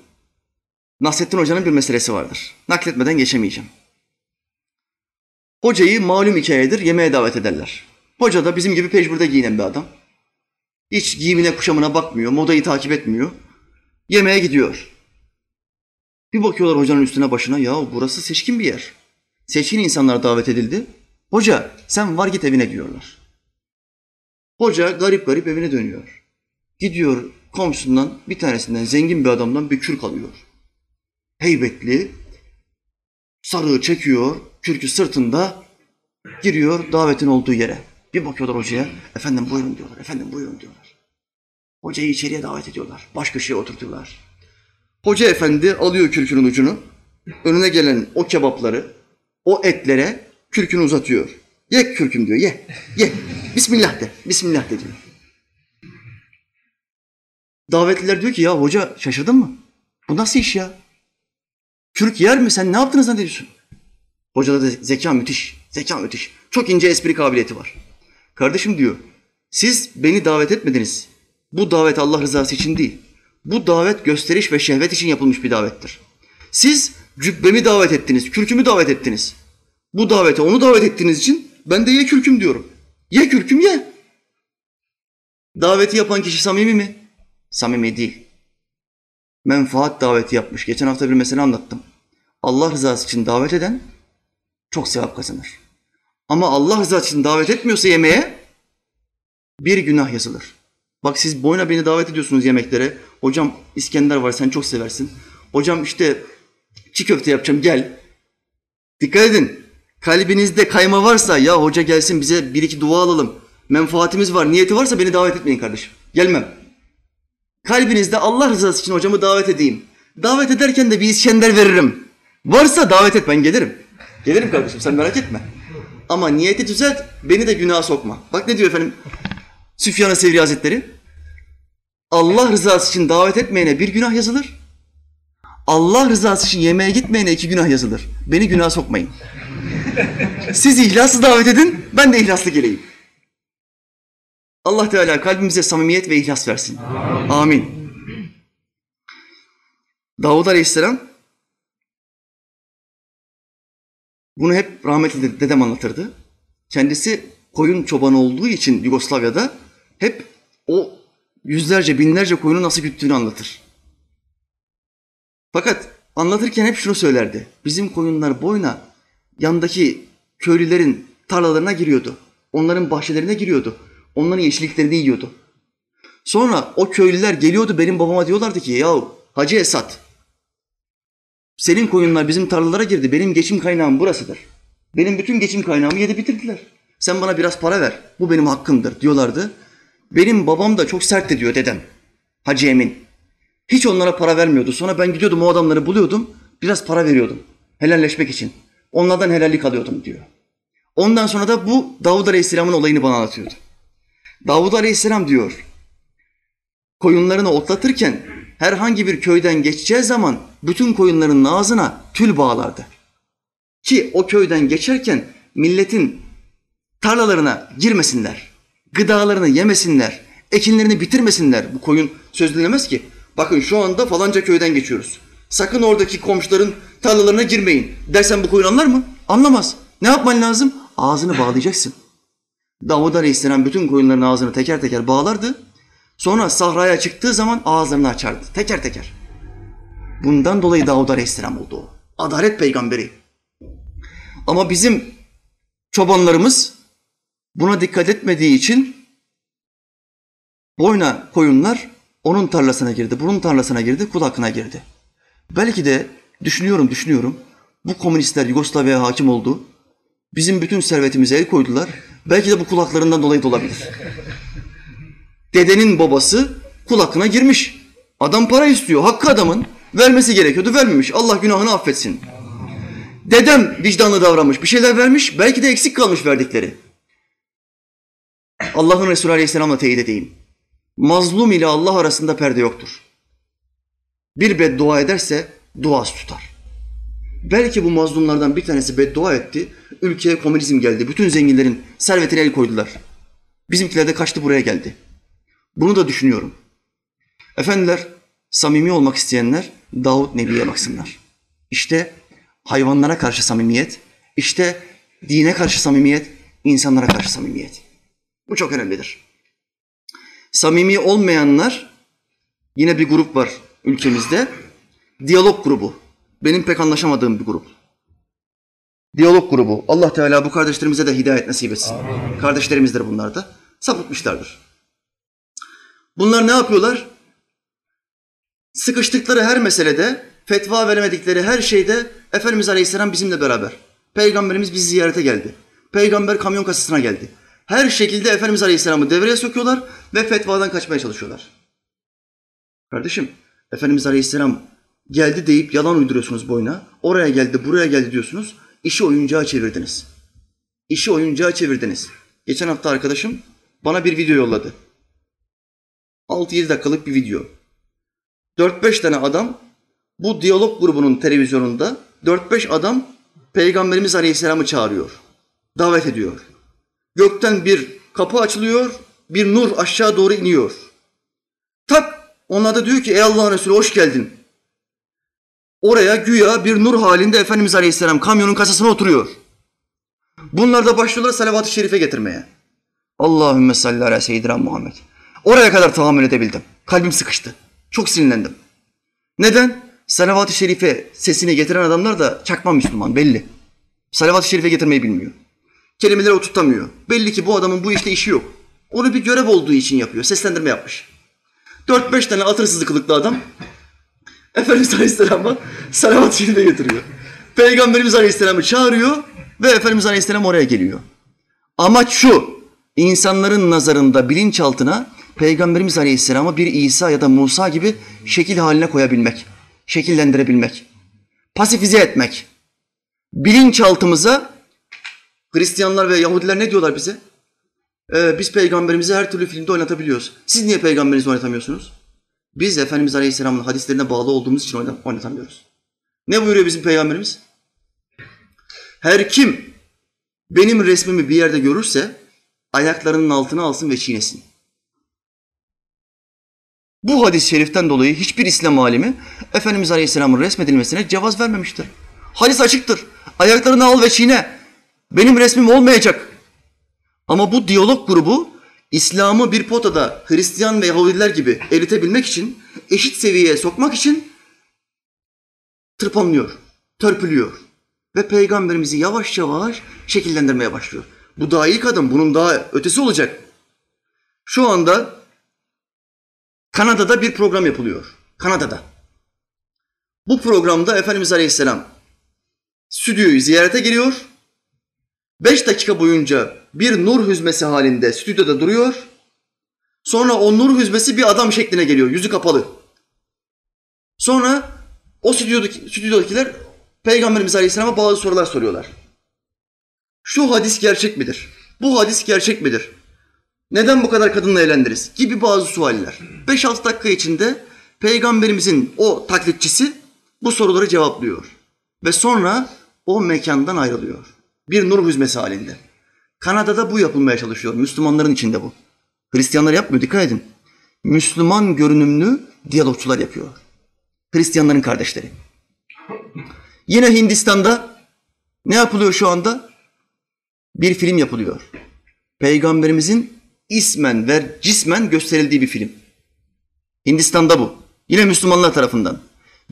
Nasrettin Hoca'nın bir meselesi vardır. Nakletmeden geçemeyeceğim. Hocayı malum hikayedir yemeğe davet ederler. Hoca da bizim gibi pejmurde giyinen bir adam. Hiç giyimine kuşamına bakmıyor, modayı takip etmiyor. Yemeğe gidiyor. Bir bakıyorlar hocanın üstüne başına, ya burası seçkin bir yer. Seçkin insanlar davet edildi. Hoca sen var git evine diyorlar. Hoca garip garip evine dönüyor. Gidiyor komşusundan bir tanesinden zengin bir adamdan bir kürk alıyor. Heybetli, sarığı çekiyor, kürkü sırtında giriyor davetin olduğu yere. Bir bakıyorlar hocaya, efendim buyurun diyorlar, efendim buyurun diyorlar. Hocayı içeriye davet ediyorlar, baş köşeye oturtuyorlar. Hoca efendi alıyor kürkünün ucunu, önüne gelen o kebapları, o etlere kürkünü uzatıyor. Ye kürküm diyor, ye, ye. Bismillah de, bismillah de diyor. Davetliler diyor ki ya hoca şaşırdın mı? Bu nasıl iş ya? Kürk yer mi? Sen ne yaptınız ne diyorsun? Hocada da zeka müthiş, zeka müthiş. Çok ince espri kabiliyeti var. Kardeşim diyor, siz beni davet etmediniz. Bu davet Allah rızası için değil. Bu davet gösteriş ve şehvet için yapılmış bir davettir. Siz cübbemi davet ettiniz, kürkümü davet ettiniz. Bu davete onu davet ettiğiniz için ben de ye kürküm diyorum. Ye kürküm ye. Daveti yapan kişi samimi mi? Samimi değil. Menfaat daveti yapmış. Geçen hafta bir mesele anlattım. Allah rızası için davet eden çok sevap kazanır. Ama Allah rızası için davet etmiyorsa yemeğe bir günah yazılır. Bak siz boyuna beni davet ediyorsunuz yemeklere. Hocam İskender var sen çok seversin. Hocam işte çiğ köfte yapacağım gel. Dikkat edin. Kalbinizde kayma varsa ya hoca gelsin bize bir iki dua alalım. Menfaatimiz var, niyeti varsa beni davet etmeyin kardeşim. Gelmem. Kalbinizde Allah rızası için hocamı davet edeyim. Davet ederken de bir İskender veririm. Varsa davet et ben gelirim. Gelirim kardeşim sen merak etme. Ama niyeti düzelt, beni de günaha sokma. Bak ne diyor efendim Süfyan-ı Sevri Hazretleri. Allah rızası için davet etmeyene bir günah yazılır. Allah rızası için yemeğe gitmeyene iki günah yazılır. Beni günaha sokmayın. Siz ihlaslı davet edin, ben de ihlaslı geleyim. Allah Teala kalbimize samimiyet ve ihlas versin. Amin. Amin. Davud Aleyhisselam bunu hep rahmetli dedem anlatırdı. Kendisi koyun çobanı olduğu için Yugoslavya'da hep o yüzlerce binlerce koyunu nasıl güttüğünü anlatır. Fakat anlatırken hep şunu söylerdi. Bizim koyunlar boyuna yandaki köylülerin tarlalarına giriyordu. Onların bahçelerine giriyordu. Onların yeşilliklerini yiyordu. Sonra o köylüler geliyordu benim babama diyorlardı ki yahu Hacı Esat senin koyunlar bizim tarlalara girdi. Benim geçim kaynağım burasıdır. Benim bütün geçim kaynağımı yedi bitirdiler. Sen bana biraz para ver. Bu benim hakkımdır diyorlardı. Benim babam da çok sertti diyor dedem. Hacı Emin. Hiç onlara para vermiyordu. Sonra ben gidiyordum o adamları buluyordum. Biraz para veriyordum. Helalleşmek için. Onlardan helallik alıyordum diyor. Ondan sonra da bu Davud Aleyhisselam'ın olayını bana anlatıyordu. Davud Aleyhisselam diyor, koyunlarını otlatırken herhangi bir köyden geçeceği zaman bütün koyunların ağzına tül bağlardı. Ki o köyden geçerken milletin tarlalarına girmesinler, gıdalarını yemesinler, ekinlerini bitirmesinler. Bu koyun söz dinlemez ki. Bakın şu anda falanca köyden geçiyoruz. Sakın oradaki komşuların tarlalarına girmeyin. Dersen bu koyun anlar mı? Anlamaz. Ne yapman lazım? Ağzını bağlayacaksın. Davud Aleyhisselam bütün koyunların ağzını teker teker bağlardı. Sonra sahraya çıktığı zaman ağızlarını açardı. Teker teker. Bundan dolayı Davud Aleyhisselam oldu o. Adalet peygamberi. Ama bizim çobanlarımız buna dikkat etmediği için boyna koyunlar onun tarlasına girdi, bunun tarlasına girdi, kulakına girdi. Belki de düşünüyorum, düşünüyorum. Bu komünistler Yugoslavya'ya hakim oldu. Bizim bütün servetimize el koydular. Belki de bu kulaklarından dolayı da olabilir. Dedenin babası kulakına girmiş. Adam para istiyor. Hakkı adamın. Vermesi gerekiyordu. Vermemiş. Allah günahını affetsin. Dedem vicdanlı davranmış. Bir şeyler vermiş. Belki de eksik kalmış verdikleri. Allah'ın Resulü Aleyhisselam'la teyit edeyim. Mazlum ile Allah arasında perde yoktur. Bir beddua ederse duası tutar. Belki bu mazlumlardan bir tanesi beddua etti. Ülkeye komünizm geldi. Bütün zenginlerin servetine el koydular. Bizimkiler de kaçtı buraya geldi. Bunu da düşünüyorum. Efendiler, Samimi olmak isteyenler Davut Nebi'ye baksınlar. İşte hayvanlara karşı samimiyet, işte dine karşı samimiyet, insanlara karşı samimiyet. Bu çok önemlidir. Samimi olmayanlar yine bir grup var ülkemizde. Diyalog grubu. Benim pek anlaşamadığım bir grup. Diyalog grubu. Allah Teala bu kardeşlerimize de hidayet nasip etsin. Amin. Kardeşlerimizdir bunlar da. Sapıtmışlardır. Bunlar ne yapıyorlar? Sıkıştıkları her meselede, fetva veremedikleri her şeyde Efendimiz Aleyhisselam bizimle beraber. Peygamberimiz bizi ziyarete geldi. Peygamber kamyon kasasına geldi. Her şekilde Efendimiz Aleyhisselam'ı devreye sokuyorlar ve fetvadan kaçmaya çalışıyorlar. Kardeşim, Efendimiz Aleyhisselam geldi deyip yalan uyduruyorsunuz boyuna. Oraya geldi, buraya geldi diyorsunuz. İşi oyuncağa çevirdiniz. İşi oyuncağa çevirdiniz. Geçen hafta arkadaşım bana bir video yolladı. 6-7 dakikalık bir video. 4-5 tane adam bu diyalog grubunun televizyonunda 4-5 adam Peygamberimiz Aleyhisselam'ı çağırıyor. Davet ediyor. Gökten bir kapı açılıyor, bir nur aşağı doğru iniyor. Tak onlar da diyor ki ey Allah'ın Resulü hoş geldin. Oraya güya bir nur halinde Efendimiz Aleyhisselam kamyonun kasasına oturuyor. Bunlar da başlıyorlar salavat-ı şerife getirmeye. Allahümme salli ala seyyidina Muhammed. Oraya kadar tahammül edebildim. Kalbim sıkıştı. Çok sinirlendim. Neden? Salavat-ı şerife sesini getiren adamlar da çakma Müslüman belli. Salavat-ı şerife getirmeyi bilmiyor. Kelimeleri oturtamıyor. Belli ki bu adamın bu işte işi yok. Onu bir görev olduğu için yapıyor. Seslendirme yapmış. Dört beş tane atırsızlık kılıklı adam [LAUGHS] Efendimiz Aleyhisselam'a salavat-ı şerife getiriyor. Peygamberimiz Aleyhisselam'ı çağırıyor ve Efendimiz Aleyhisselam oraya geliyor. Amaç şu, insanların nazarında bilinçaltına Peygamberimiz Aleyhisselam'ı bir İsa ya da Musa gibi şekil haline koyabilmek, şekillendirebilmek, pasifize etmek. Bilinçaltımıza Hristiyanlar ve Yahudiler ne diyorlar bize? Ee, biz peygamberimizi her türlü filmde oynatabiliyoruz. Siz niye peygamberinizi oynatamıyorsunuz? Biz Efendimiz Aleyhisselam'ın hadislerine bağlı olduğumuz için oynatamıyoruz. Ne buyuruyor bizim peygamberimiz? Her kim benim resmimi bir yerde görürse ayaklarının altına alsın ve çiğnesin. Bu hadis-i şeriften dolayı hiçbir İslam alimi Efendimiz Aleyhisselam'ın resmedilmesine cevaz vermemiştir. Hadis açıktır. Ayaklarını al ve çiğne. Benim resmim olmayacak. Ama bu diyalog grubu İslam'ı bir potada Hristiyan ve Yahudiler gibi eritebilmek için, eşit seviyeye sokmak için tırpanlıyor, törpülüyor. Ve peygamberimizi yavaş yavaş şekillendirmeye başlıyor. Bu daha ilk adım, bunun daha ötesi olacak. Şu anda Kanada'da bir program yapılıyor. Kanada'da. Bu programda Efendimiz Aleyhisselam stüdyoyu ziyarete geliyor. Beş dakika boyunca bir nur hüzmesi halinde stüdyoda duruyor. Sonra o nur hüzmesi bir adam şekline geliyor, yüzü kapalı. Sonra o stüdyodaki, stüdyodakiler Peygamberimiz Aleyhisselam'a bazı sorular soruyorlar. Şu hadis gerçek midir? Bu hadis gerçek midir? Neden bu kadar kadınla evlendiriz? Gibi bazı sualler. 5-6 dakika içinde Peygamberimizin o taklitçisi bu soruları cevaplıyor. Ve sonra o mekandan ayrılıyor. Bir nur hüzmesi halinde. Kanada'da bu yapılmaya çalışıyor. Müslümanların içinde bu. Hristiyanlar yapmıyor dikkat edin. Müslüman görünümlü diyalogçular yapıyor. Hristiyanların kardeşleri. Yine Hindistan'da ne yapılıyor şu anda? Bir film yapılıyor. Peygamberimizin ismen ve cismen gösterildiği bir film. Hindistan'da bu. Yine Müslümanlar tarafından.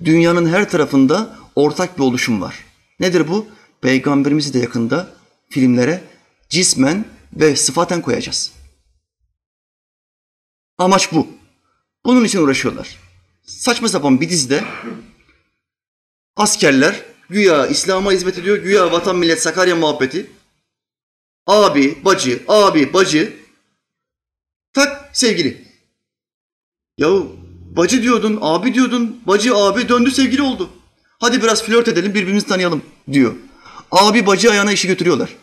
Dünyanın her tarafında ortak bir oluşum var. Nedir bu? Peygamberimizi de yakında filmlere cismen ve sıfaten koyacağız. Amaç bu. Bunun için uğraşıyorlar. Saçma sapan bir dizide askerler güya İslam'a hizmet ediyor, güya vatan millet Sakarya muhabbeti. Abi, bacı, abi, bacı. Sevgili. Yahu bacı diyordun, abi diyordun, bacı abi döndü sevgili oldu. Hadi biraz flört edelim, birbirimizi tanıyalım diyor. Abi bacı ayağına işi götürüyorlar.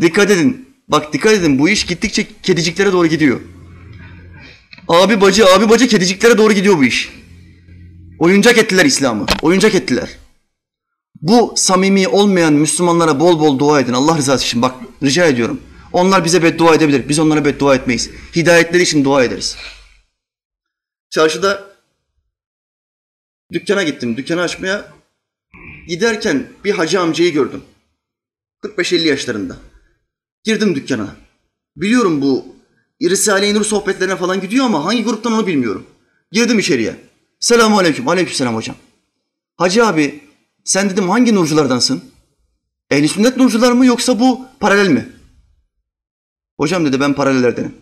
Dikkat edin. Bak dikkat edin bu iş gittikçe kediciklere doğru gidiyor. Abi bacı, abi bacı kediciklere doğru gidiyor bu iş. Oyuncak ettiler İslam'ı. Oyuncak ettiler. Bu samimi olmayan Müslümanlara bol bol dua edin. Allah rızası için bak rica ediyorum. Onlar bize beddua edebilir. Biz onlara beddua etmeyiz. Hidayetleri için dua ederiz. Çarşıda dükkana gittim. Dükkanı açmaya giderken bir hacı amcayı gördüm. 45-50 yaşlarında. Girdim dükkana. Biliyorum bu Risale-i Nur sohbetlerine falan gidiyor ama hangi gruptan onu bilmiyorum. Girdim içeriye. Selamun aleyküm. Aleyküm selam hocam. Hacı abi sen dedim hangi nurculardansın? Ehli sünnet nurcular mı yoksa bu paralel mi? Hocam dedi ben paralellerdenim.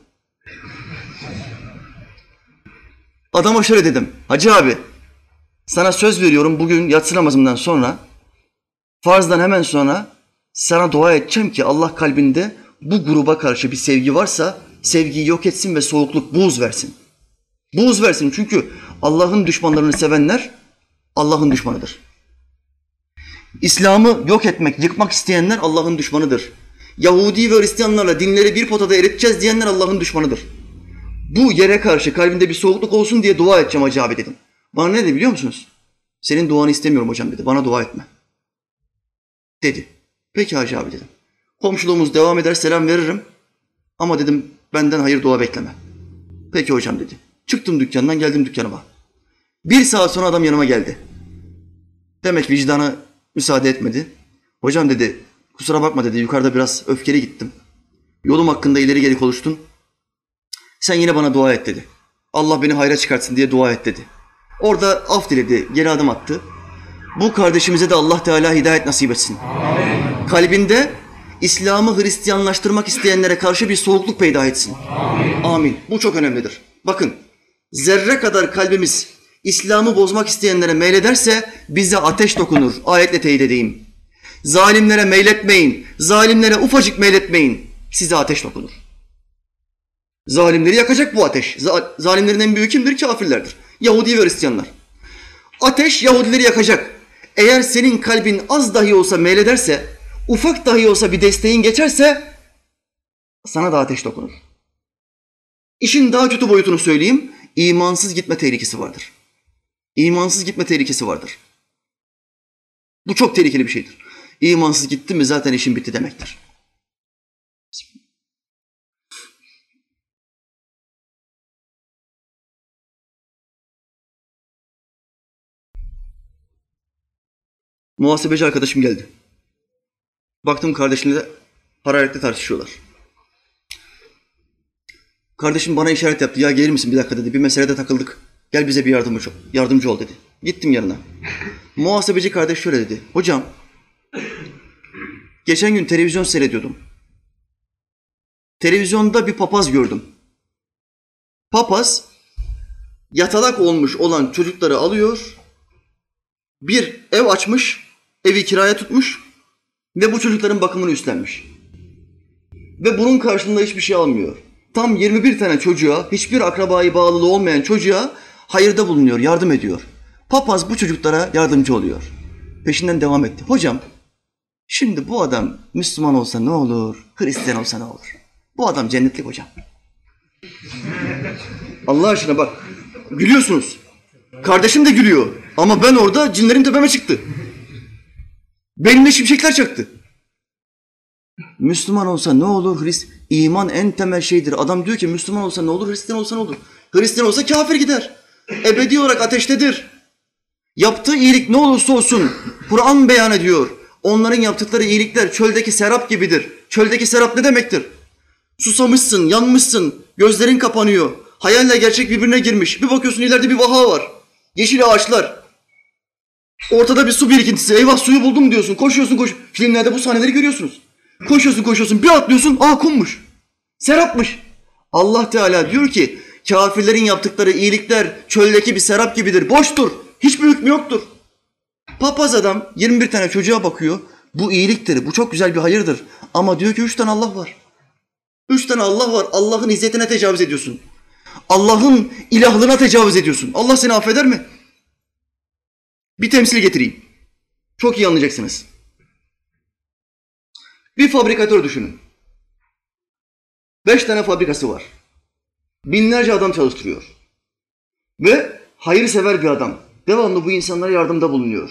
Adama şöyle dedim. Hacı abi sana söz veriyorum bugün yatsı namazımdan sonra farzdan hemen sonra sana dua edeceğim ki Allah kalbinde bu gruba karşı bir sevgi varsa sevgiyi yok etsin ve soğukluk, buğz versin. Buğz versin çünkü Allah'ın düşmanlarını sevenler Allah'ın düşmanıdır. İslam'ı yok etmek, yıkmak isteyenler Allah'ın düşmanıdır. Yahudi ve Hristiyanlarla dinleri bir potada eriteceğiz diyenler Allah'ın düşmanıdır. Bu yere karşı kalbinde bir soğukluk olsun diye dua edeceğim Hacı abi dedim. Bana ne dedi biliyor musunuz? Senin duanı istemiyorum hocam dedi. Bana dua etme. Dedi. Peki Hacı abi dedim. Komşuluğumuz devam eder selam veririm. Ama dedim benden hayır dua bekleme. Peki hocam dedi. Çıktım dükkandan geldim dükkanıma. Bir saat sonra adam yanıma geldi. Demek vicdanı müsaade etmedi. Hocam dedi kusura bakma dedi yukarıda biraz öfkeli gittim. Yolum hakkında ileri geri konuştun. Sen yine bana dua et dedi. Allah beni hayra çıkartsın diye dua et dedi. Orada af diledi, geri adım attı. Bu kardeşimize de Allah Teala hidayet nasip etsin. Amin. Kalbinde İslam'ı Hristiyanlaştırmak isteyenlere karşı bir soğukluk peyda etsin. Amin. Amin. Bu çok önemlidir. Bakın zerre kadar kalbimiz İslam'ı bozmak isteyenlere meylederse bize ateş dokunur. Ayetle teyit edeyim. Zalimlere meyletmeyin. Zalimlere ufacık meyletmeyin. Size ateş dokunur. Zalimleri yakacak bu ateş. Zalimlerin en büyüğü kimdir? Kafirlerdir. Yahudi ve Hristiyanlar. Ateş Yahudileri yakacak. Eğer senin kalbin az dahi olsa meylederse, ufak dahi olsa bir desteğin geçerse sana da ateş dokunur. İşin daha kötü boyutunu söyleyeyim. İmansız gitme tehlikesi vardır. İmansız gitme tehlikesi vardır. Bu çok tehlikeli bir şeydir. İmansız gitti mi zaten işin bitti demektir. Muhasebeci arkadaşım geldi. Baktım kardeşimle hararetle tartışıyorlar. Kardeşim bana işaret yaptı. Ya gelir misin bir dakika dedi. Bir meselede takıldık. Gel bize bir yardımcı, yardımcı ol dedi. Gittim yanına. Muhasebeci kardeş şöyle dedi. Hocam geçen gün televizyon seyrediyordum. Televizyonda bir papaz gördüm. Papaz yatalak olmuş olan çocukları alıyor, bir ev açmış, evi kiraya tutmuş ve bu çocukların bakımını üstlenmiş. Ve bunun karşılığında hiçbir şey almıyor. Tam 21 tane çocuğa, hiçbir akrabayı bağlılığı olmayan çocuğa hayırda bulunuyor, yardım ediyor. Papaz bu çocuklara yardımcı oluyor. Peşinden devam etti. Hocam, şimdi bu adam Müslüman olsa ne olur, Hristiyan olsa ne olur? Bu adam cennetlik hocam. Allah aşkına bak, gülüyorsunuz. Kardeşim de gülüyor. Ama ben orada cinlerim tepeme çıktı. Benimle şimşekler çaktı. Müslüman olsa ne olur? Hrist İman en temel şeydir. Adam diyor ki Müslüman olsa ne olur? Hristiyan olsa ne olur? Hristiyan olsa kafir gider. Ebedi olarak ateştedir. Yaptığı iyilik ne olursa olsun Kur'an beyan ediyor. Onların yaptıkları iyilikler çöldeki serap gibidir. Çöldeki serap ne demektir? Susamışsın, yanmışsın, gözlerin kapanıyor. Hayalle gerçek birbirine girmiş. Bir bakıyorsun ileride bir vaha var. Yeşil ağaçlar. Ortada bir su birikintisi. Eyvah suyu buldum diyorsun. Koşuyorsun koş. Filmlerde bu sahneleri görüyorsunuz. Koşuyorsun koşuyorsun. Bir atlıyorsun. Aa kummuş. Serapmış. Allah Teala diyor ki kafirlerin yaptıkları iyilikler çöldeki bir serap gibidir. Boştur. Hiçbir hükmü yoktur. Papaz adam 21 tane çocuğa bakıyor. Bu iyiliktir. Bu çok güzel bir hayırdır. Ama diyor ki üç tane Allah var. Üç tane Allah var. Allah'ın izzetine tecavüz ediyorsun. Allah'ın ilahlığına tecavüz ediyorsun. Allah seni affeder mi? Bir temsil getireyim. Çok iyi anlayacaksınız. Bir fabrikatör düşünün. Beş tane fabrikası var. Binlerce adam çalıştırıyor. Ve hayırsever bir adam. Devamlı bu insanlara yardımda bulunuyor.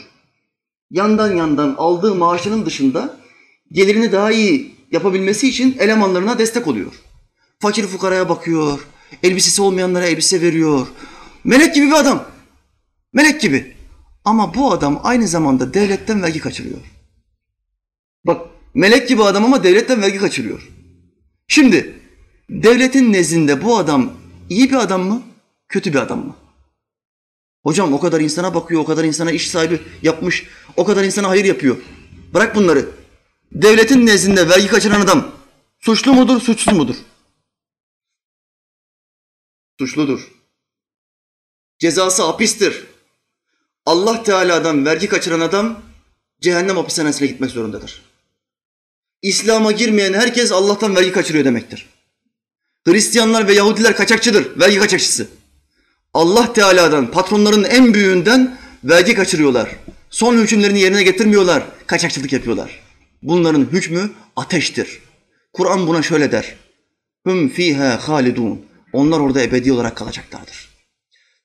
Yandan yandan aldığı maaşının dışında gelirini daha iyi yapabilmesi için elemanlarına destek oluyor. Fakir fukaraya bakıyor, elbisesi olmayanlara elbise veriyor. Melek gibi bir adam. Melek gibi. Ama bu adam aynı zamanda devletten vergi kaçırıyor. Bak melek gibi adam ama devletten vergi kaçırıyor. Şimdi devletin nezdinde bu adam iyi bir adam mı, kötü bir adam mı? Hocam o kadar insana bakıyor, o kadar insana iş sahibi yapmış, o kadar insana hayır yapıyor. Bırak bunları. Devletin nezdinde vergi kaçıran adam suçlu mudur, suçsuz mudur? Suçludur. Cezası hapistir. Allah Teala'dan vergi kaçıran adam cehennem hapishanesine gitmek zorundadır. İslam'a girmeyen herkes Allah'tan vergi kaçırıyor demektir. Hristiyanlar ve Yahudiler kaçakçıdır, vergi kaçakçısı. Allah Teala'dan, patronların en büyüğünden vergi kaçırıyorlar. Son hükümlerini yerine getirmiyorlar, kaçakçılık yapıyorlar. Bunların hükmü ateştir. Kur'an buna şöyle der. Hüm fiha halidun. Onlar orada ebedi olarak kalacaklardır.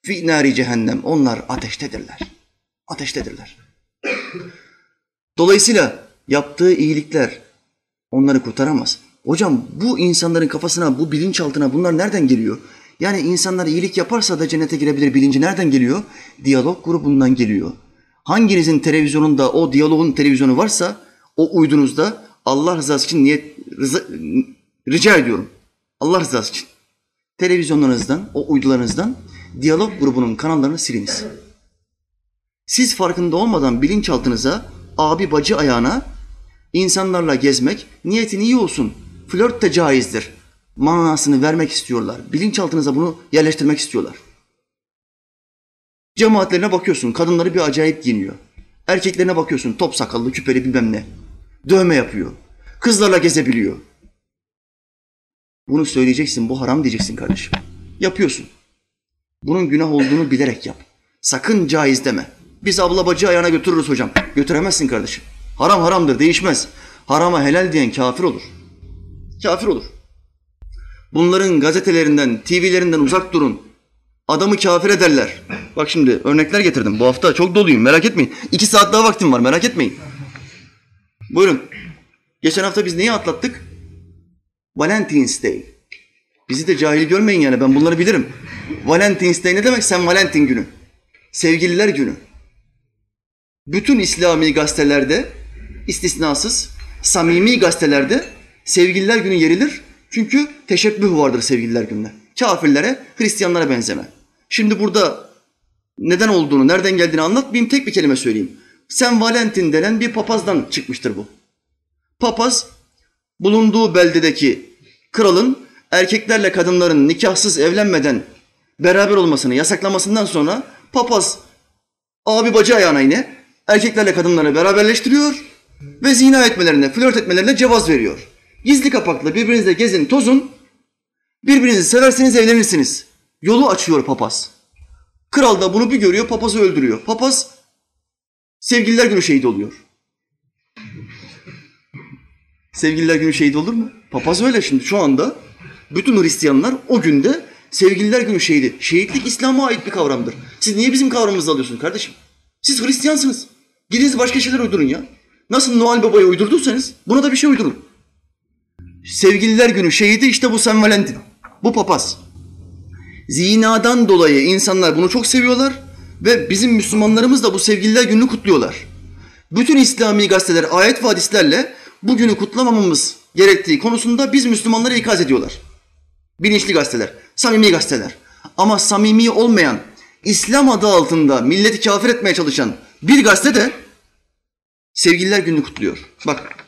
Fi nari cehennem. Onlar ateştedirler. Ateştedirler. Dolayısıyla yaptığı iyilikler onları kurtaramaz. Hocam bu insanların kafasına, bu bilinçaltına bunlar nereden geliyor? Yani insanlar iyilik yaparsa da cennete girebilir bilinci nereden geliyor? Diyalog grubundan geliyor. Hanginizin televizyonunda o diyalogun televizyonu varsa o uydunuzda Allah rızası için niyet rıza, rica ediyorum. Allah rızası için. Televizyonlarınızdan, o uydularınızdan diyalog grubunun kanallarını siliniz. Siz farkında olmadan bilinçaltınıza, abi bacı ayağına insanlarla gezmek, niyetin iyi olsun, flört de caizdir manasını vermek istiyorlar. Bilinçaltınıza bunu yerleştirmek istiyorlar. Cemaatlerine bakıyorsun, kadınları bir acayip giyiniyor. Erkeklerine bakıyorsun, top sakallı, küpeli bilmem ne. Dövme yapıyor. Kızlarla gezebiliyor. Bunu söyleyeceksin, bu haram diyeceksin kardeşim. Yapıyorsun. Bunun günah olduğunu bilerek yap. Sakın caiz deme. Biz abla bacı ayağına götürürüz hocam. Götüremezsin kardeşim. Haram haramdır, değişmez. Harama helal diyen kafir olur. Kafir olur. Bunların gazetelerinden, TV'lerinden uzak durun. Adamı kafir ederler. Bak şimdi örnekler getirdim. Bu hafta çok doluyum merak etmeyin. İki saat daha vaktim var merak etmeyin. Buyurun. Geçen hafta biz neyi atlattık? Valentine's Day. Bizi de cahil görmeyin yani ben bunları bilirim. Valentine's Day ne demek? Sen Valentin günü. Sevgililer günü. Bütün İslami gazetelerde istisnasız samimi gazetelerde sevgililer günü yerilir. Çünkü teşebbüh vardır sevgililer gününe. Kafirlere, Hristiyanlara benzeme. Şimdi burada neden olduğunu, nereden geldiğini anlatmayayım. Tek bir kelime söyleyeyim. Sen Valentin denen bir papazdan çıkmıştır bu. Papaz bulunduğu beldedeki kralın erkeklerle kadınların nikahsız evlenmeden beraber olmasını yasaklamasından sonra papaz abi bacı ayağına yine erkeklerle kadınları beraberleştiriyor ve zina etmelerine, flört etmelerine cevaz veriyor. Gizli kapaklı birbirinizle gezin, tozun. Birbirinizi severseniz evlenirsiniz. Yolu açıyor papaz. Kral da bunu bir görüyor, papazı öldürüyor. Papaz sevgililer günü şehit oluyor. Sevgililer günü şehit olur mu? Papaz öyle şimdi şu anda. Bütün Hristiyanlar o günde sevgililer günü şehidi. Şehitlik İslam'a ait bir kavramdır. Siz niye bizim kavramımızı alıyorsunuz kardeşim? Siz Hristiyansınız. Gidiniz başka şeyler uydurun ya. Nasıl Noel Baba'yı uydurduysanız buna da bir şey uydurun. Sevgililer günü şehidi işte bu San Valentin. Bu papaz. Zinadan dolayı insanlar bunu çok seviyorlar ve bizim Müslümanlarımız da bu sevgililer gününü kutluyorlar. Bütün İslami gazeteler ayet ve hadislerle bu günü kutlamamamız gerektiği konusunda biz Müslümanları ikaz ediyorlar. Bilinçli gazeteler, samimi gazeteler. Ama samimi olmayan, İslam adı altında milleti kafir etmeye çalışan bir gazete de sevgililer gününü kutluyor. Bak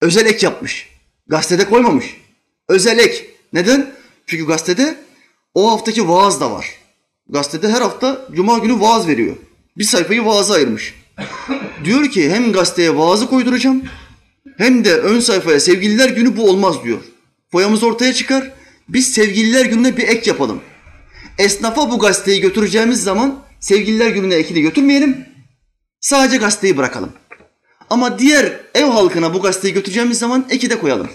özel ek yapmış. Gazetede koymamış. Özel ek. Neden? Çünkü gazetede o haftaki vaaz da var. Gazetede her hafta cuma günü vaaz veriyor. Bir sayfayı vaaza ayırmış. Diyor ki hem gazeteye vaazı koyduracağım hem de ön sayfaya sevgililer günü bu olmaz diyor. Foyamız ortaya çıkar. Biz sevgililer gününe bir ek yapalım. Esnafa bu gazeteyi götüreceğimiz zaman sevgililer gününe ekini götürmeyelim. Sadece gazeteyi bırakalım. Ama diğer ev halkına bu gazeteyi götüreceğimiz zaman eki de koyalım.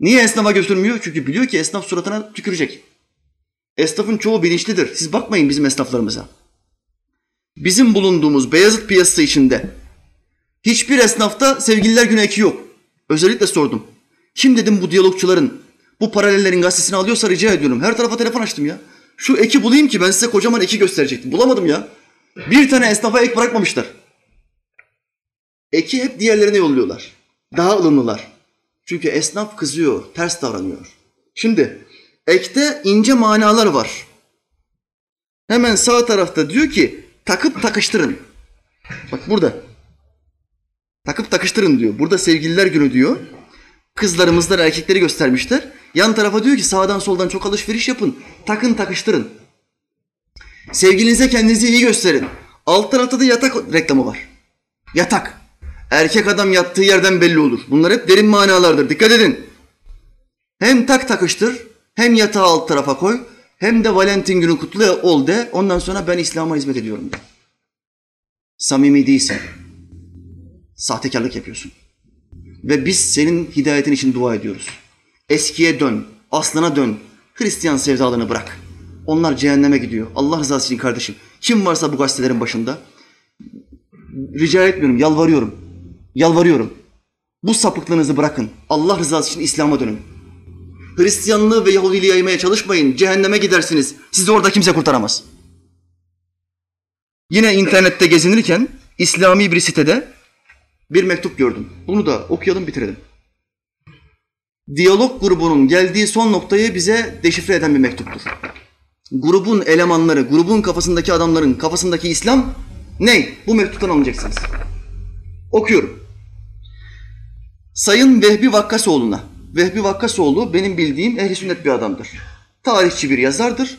Niye esnafa götürmüyor? Çünkü biliyor ki esnaf suratına tükürecek. Esnafın çoğu bilinçlidir. Siz bakmayın bizim esnaflarımıza. Bizim bulunduğumuz Beyazıt piyasası içinde Hiçbir esnafta sevgililer günü eki yok. Özellikle sordum. Kim dedim bu diyalogçuların, bu paralellerin gazetesini alıyorsa rica ediyorum. Her tarafa telefon açtım ya. Şu eki bulayım ki ben size kocaman eki gösterecektim. Bulamadım ya. Bir tane esnafa ek bırakmamışlar. Eki hep diğerlerine yolluyorlar. Daha ılımlılar. Çünkü esnaf kızıyor, ters davranıyor. Şimdi ekte ince manalar var. Hemen sağ tarafta diyor ki takıp takıştırın. Bak burada. Takıp takıştırın diyor. Burada sevgililer günü diyor. Kızlarımızdan erkekleri göstermişler. Yan tarafa diyor ki sağdan soldan çok alışveriş yapın. Takın takıştırın. Sevgilinize kendinizi iyi gösterin. Alt tarafta da yatak reklamı var. Yatak. Erkek adam yattığı yerden belli olur. Bunlar hep derin manalardır. Dikkat edin. Hem tak takıştır, hem yatağı alt tarafa koy, hem de Valentin günü kutlu ol de. Ondan sonra ben İslam'a hizmet ediyorum de. Samimi değilsin. Sahtekarlık yapıyorsun. Ve biz senin hidayetin için dua ediyoruz. Eskiye dön, aslına dön. Hristiyan sevdalığını bırak. Onlar cehenneme gidiyor. Allah rızası için kardeşim. Kim varsa bu gazetelerin başında rica etmiyorum, yalvarıyorum. Yalvarıyorum. Bu sapıklığınızı bırakın. Allah rızası için İslam'a dönün. Hristiyanlığı ve Yahudiliği yaymaya çalışmayın. Cehenneme gidersiniz. Sizi orada kimse kurtaramaz. Yine internette gezinirken İslami bir sitede bir mektup gördüm. Bunu da okuyalım bitirelim. Diyalog grubunun geldiği son noktayı bize deşifre eden bir mektuptur. Grubun elemanları, grubun kafasındaki adamların kafasındaki İslam ne? Bu mektuptan anlayacaksınız. Okuyorum. Sayın Vehbi Vakkasoğlu'na. Vehbi Vakkasoğlu benim bildiğim ehli sünnet bir adamdır. Tarihçi bir yazardır.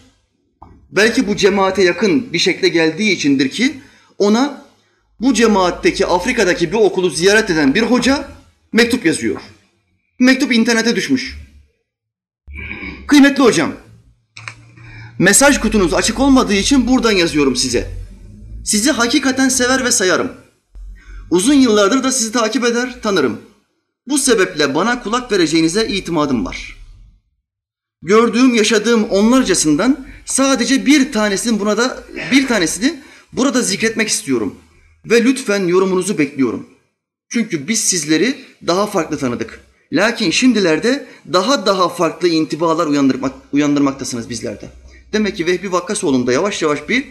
Belki bu cemaate yakın bir şekilde geldiği içindir ki ona bu cemaatteki Afrika'daki bir okulu ziyaret eden bir hoca mektup yazıyor. Mektup internete düşmüş. Kıymetli hocam, mesaj kutunuz açık olmadığı için buradan yazıyorum size. Sizi hakikaten sever ve sayarım. Uzun yıllardır da sizi takip eder, tanırım. Bu sebeple bana kulak vereceğinize itimadım var. Gördüğüm, yaşadığım onlarcasından sadece bir tanesini buna da bir tanesini burada zikretmek istiyorum ve lütfen yorumunuzu bekliyorum. Çünkü biz sizleri daha farklı tanıdık. Lakin şimdilerde daha daha farklı intibalar uyandırmak, uyandırmaktasınız bizlerde. Demek ki Vehbi Vakkasoğlu'nda yavaş yavaş bir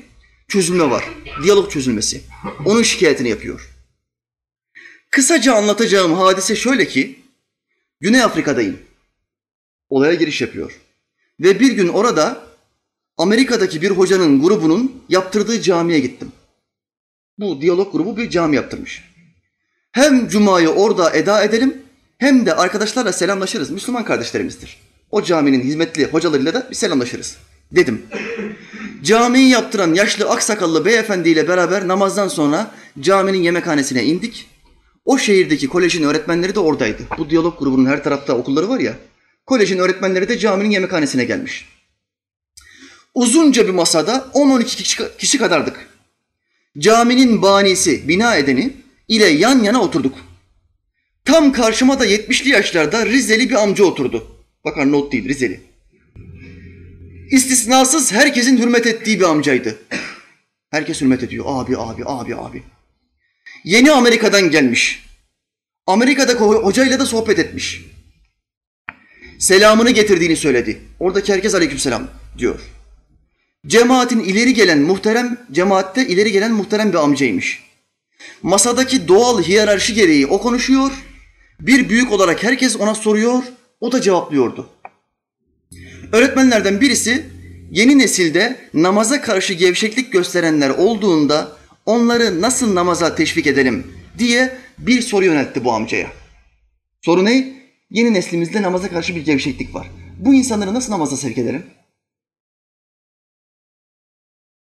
çözülme var. Diyalog çözülmesi. Onun şikayetini yapıyor. Kısaca anlatacağım hadise şöyle ki, Güney Afrika'dayım. Olaya giriş yapıyor. Ve bir gün orada Amerika'daki bir hocanın grubunun yaptırdığı camiye gittim. Bu diyalog grubu bir cami yaptırmış. Hem cumayı orada eda edelim hem de arkadaşlarla selamlaşırız. Müslüman kardeşlerimizdir. O caminin hizmetli hocalarıyla da bir selamlaşırız dedim. Camiyi yaptıran yaşlı aksakallı beyefendiyle beraber namazdan sonra caminin yemekhanesine indik. O şehirdeki kolejin öğretmenleri de oradaydı. Bu diyalog grubunun her tarafta okulları var ya. Kolejin öğretmenleri de caminin yemekhanesine gelmiş. Uzunca bir masada 10-12 kişi kadardık. Caminin banisi, bina edeni ile yan yana oturduk. Tam karşıma da 70'li yaşlarda Rizeli bir amca oturdu. Bakar not değil Rizeli. İstisnasız herkesin hürmet ettiği bir amcaydı. Herkes hürmet ediyor. Abi, abi, abi, abi. Yeni Amerika'dan gelmiş. Amerika'da hocayla da sohbet etmiş. Selamını getirdiğini söyledi. Oradaki herkes aleykümselam diyor. Cemaatin ileri gelen muhterem, cemaatte ileri gelen muhterem bir amcaymış. Masadaki doğal hiyerarşi gereği o konuşuyor. Bir büyük olarak herkes ona soruyor, o da cevaplıyordu. Öğretmenlerden birisi yeni nesilde namaza karşı gevşeklik gösterenler olduğunda onları nasıl namaza teşvik edelim diye bir soru yöneltti bu amcaya. Soru ne? Yeni neslimizde namaza karşı bir gevşeklik var. Bu insanları nasıl namaza sevk edelim?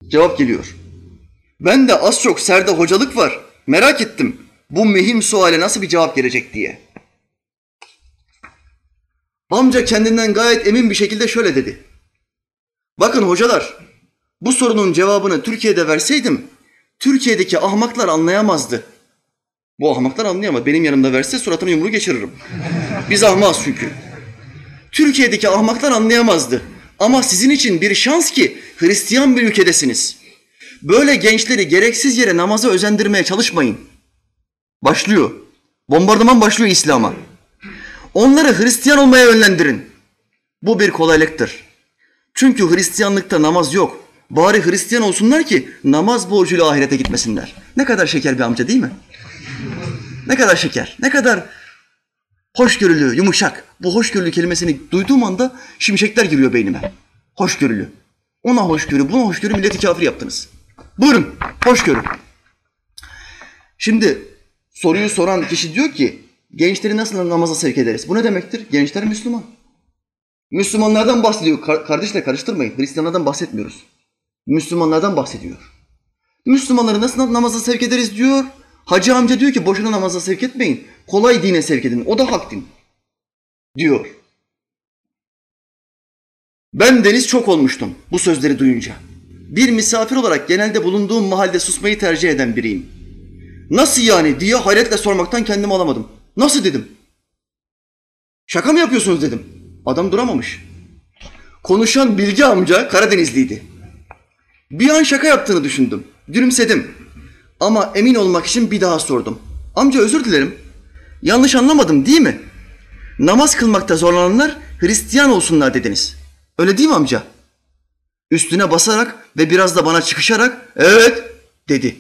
Cevap geliyor. Ben de az çok serde hocalık var. Merak ettim. Bu mühim suale nasıl bir cevap gelecek diye. Amca kendinden gayet emin bir şekilde şöyle dedi. Bakın hocalar, bu sorunun cevabını Türkiye'de verseydim, Türkiye'deki ahmaklar anlayamazdı. Bu ahmaklar anlayamaz. Benim yanımda verse suratını yumruğu geçiririm. Biz ahmaz çünkü. Türkiye'deki ahmaklar anlayamazdı. Ama sizin için bir şans ki Hristiyan bir ülkedesiniz. Böyle gençleri gereksiz yere namaza özendirmeye çalışmayın. Başlıyor. Bombardıman başlıyor İslam'a. Onları Hristiyan olmaya yönlendirin. Bu bir kolaylıktır. Çünkü Hristiyanlıkta namaz yok. Bari Hristiyan olsunlar ki namaz borcuyla ahirete gitmesinler. Ne kadar şeker bir amca değil mi? Ne kadar şeker, ne kadar hoşgörülü, yumuşak. Bu hoşgörülü kelimesini duyduğum anda şimşekler giriyor beynime. Hoşgörülü. Ona hoşgörü, buna hoşgörü milleti kafir yaptınız. Buyurun, hoşgörü. Şimdi soruyu soran kişi diyor ki gençleri nasıl namaza sevk ederiz? Bu ne demektir? Gençler Müslüman. Müslümanlardan bahsediyor. Kar- kardeşle karıştırmayın. Hristiyanlardan bahsetmiyoruz. Müslümanlardan bahsediyor. Müslümanları nasıl namaza sevk ederiz diyor. Hacı amca diyor ki boşuna namaza sevk etmeyin. Kolay dine sevk edin. O da hak din. Diyor. Ben deniz çok olmuştum bu sözleri duyunca. Bir misafir olarak genelde bulunduğum mahallede susmayı tercih eden biriyim. Nasıl yani diye hayretle sormaktan kendimi alamadım. Nasıl dedim. Şaka mı yapıyorsunuz dedim. Adam duramamış. Konuşan Bilge amca Karadenizliydi. Bir an şaka yaptığını düşündüm. Gülümsedim. Ama emin olmak için bir daha sordum. Amca özür dilerim. Yanlış anlamadım değil mi? Namaz kılmakta zorlananlar Hristiyan olsunlar dediniz. Öyle değil mi amca? Üstüne basarak ve biraz da bana çıkışarak evet dedi.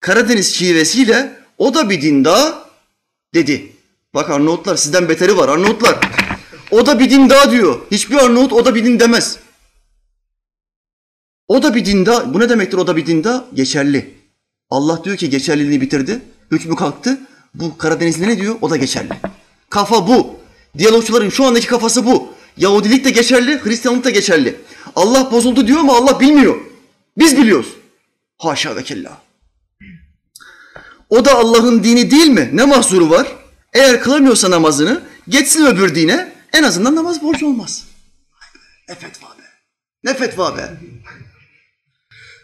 Karadeniz şivesiyle o da bir din daha dedi. Bak Arnavutlar sizden beteri var Arnavutlar. O da bir din daha diyor. Hiçbir Arnavut o da bir din demez. O da bir din daha. Bu ne demektir o da bir din daha? Geçerli. Allah diyor ki geçerliliğini bitirdi. Hükmü kalktı. Bu Karadenizli ne diyor? O da geçerli. Kafa bu. Diyalogçuların şu andaki kafası bu. Yahudilik de geçerli, Hristiyanlık da geçerli. Allah bozuldu diyor ama Allah bilmiyor. Biz biliyoruz. Haşa ve kella. O da Allah'ın dini değil mi? Ne mahzuru var? Eğer kılamıyorsa namazını geçsin öbür dine en azından namaz borcu olmaz. Ne fetva be. Ne fetva be.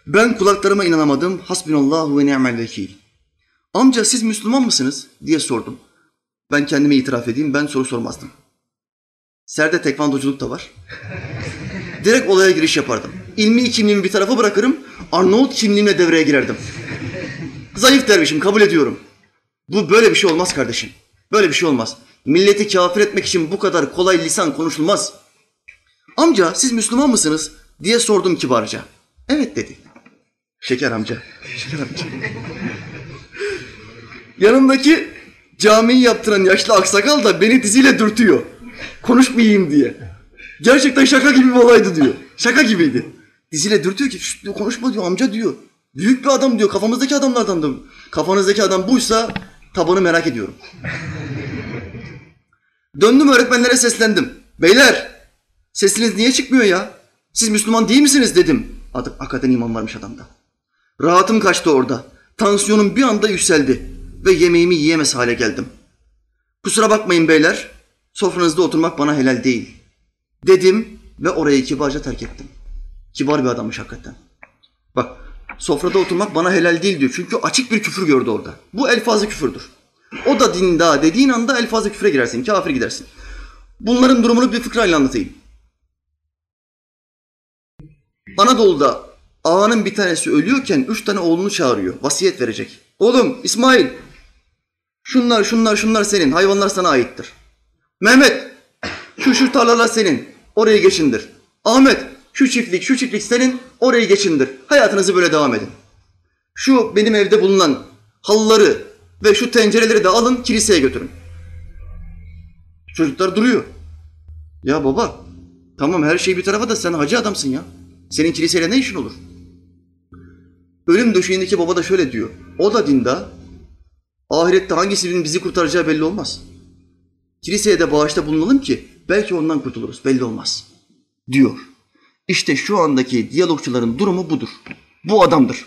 Ben kulaklarıma inanamadım. Hasbinallahu ve ni'mel vekil. Amca siz Müslüman mısınız diye sordum. Ben kendime itiraf edeyim ben soru sormazdım. Serde tekvandoculuk da var. [LAUGHS] Direkt olaya giriş yapardım. İlmi kimliğimi bir tarafa bırakırım. Arnavut kimliğimle devreye girerdim. [LAUGHS] Zayıf dervişim kabul ediyorum. Bu böyle bir şey olmaz kardeşim. Böyle bir şey olmaz. Milleti kafir etmek için bu kadar kolay lisan konuşulmaz. Amca siz Müslüman mısınız diye sordum kibarca. Evet dedi. Şeker amca. Şeker amca. Yanındaki camiyi yaptıran yaşlı aksakal da beni diziyle dürtüyor. Konuşmayayım diye. Gerçekten şaka gibi bir olaydı diyor. Şaka gibiydi. Diziyle dürtüyor ki "Şşt diyor, konuşma diyor amca diyor. Büyük bir adam diyor kafamızdaki adamlardan da. Kafanızdaki adam buysa tabanı merak ediyorum. Döndüm öğretmenlere seslendim. Beyler sesiniz niye çıkmıyor ya? Siz Müslüman değil misiniz dedim. Adı, hakikaten iman varmış adamda. Rahatım kaçtı orada. Tansiyonum bir anda yükseldi ve yemeğimi yiyemez hale geldim. Kusura bakmayın beyler, sofranızda oturmak bana helal değil. Dedim ve orayı kibarca terk ettim. Kibar bir adammış hakikaten. Bak, sofrada oturmak bana helal değil diyor. Çünkü açık bir küfür gördü orada. Bu elfazı küfürdür. O da dindar dediğin anda elfazı küfre girersin, kafir gidersin. Bunların durumunu bir fıkrayla anlatayım. Anadolu'da ağanın bir tanesi ölüyorken üç tane oğlunu çağırıyor. Vasiyet verecek. Oğlum İsmail şunlar şunlar şunlar senin. Hayvanlar sana aittir. Mehmet şu şu tarlalar senin. Orayı geçindir. Ahmet şu çiftlik şu çiftlik senin. Orayı geçindir. Hayatınızı böyle devam edin. Şu benim evde bulunan halıları ve şu tencereleri de alın kiliseye götürün. Çocuklar duruyor. Ya baba tamam her şey bir tarafa da sen hacı adamsın ya. Senin kiliseyle ne işin olur? Ölüm döşeğindeki baba da şöyle diyor. O da dinde. Ahirette hangisinin bizi kurtaracağı belli olmaz. Kiliseye de bağışta bulunalım ki belki ondan kurtuluruz. Belli olmaz. Diyor. İşte şu andaki diyalogçuların durumu budur. Bu adamdır.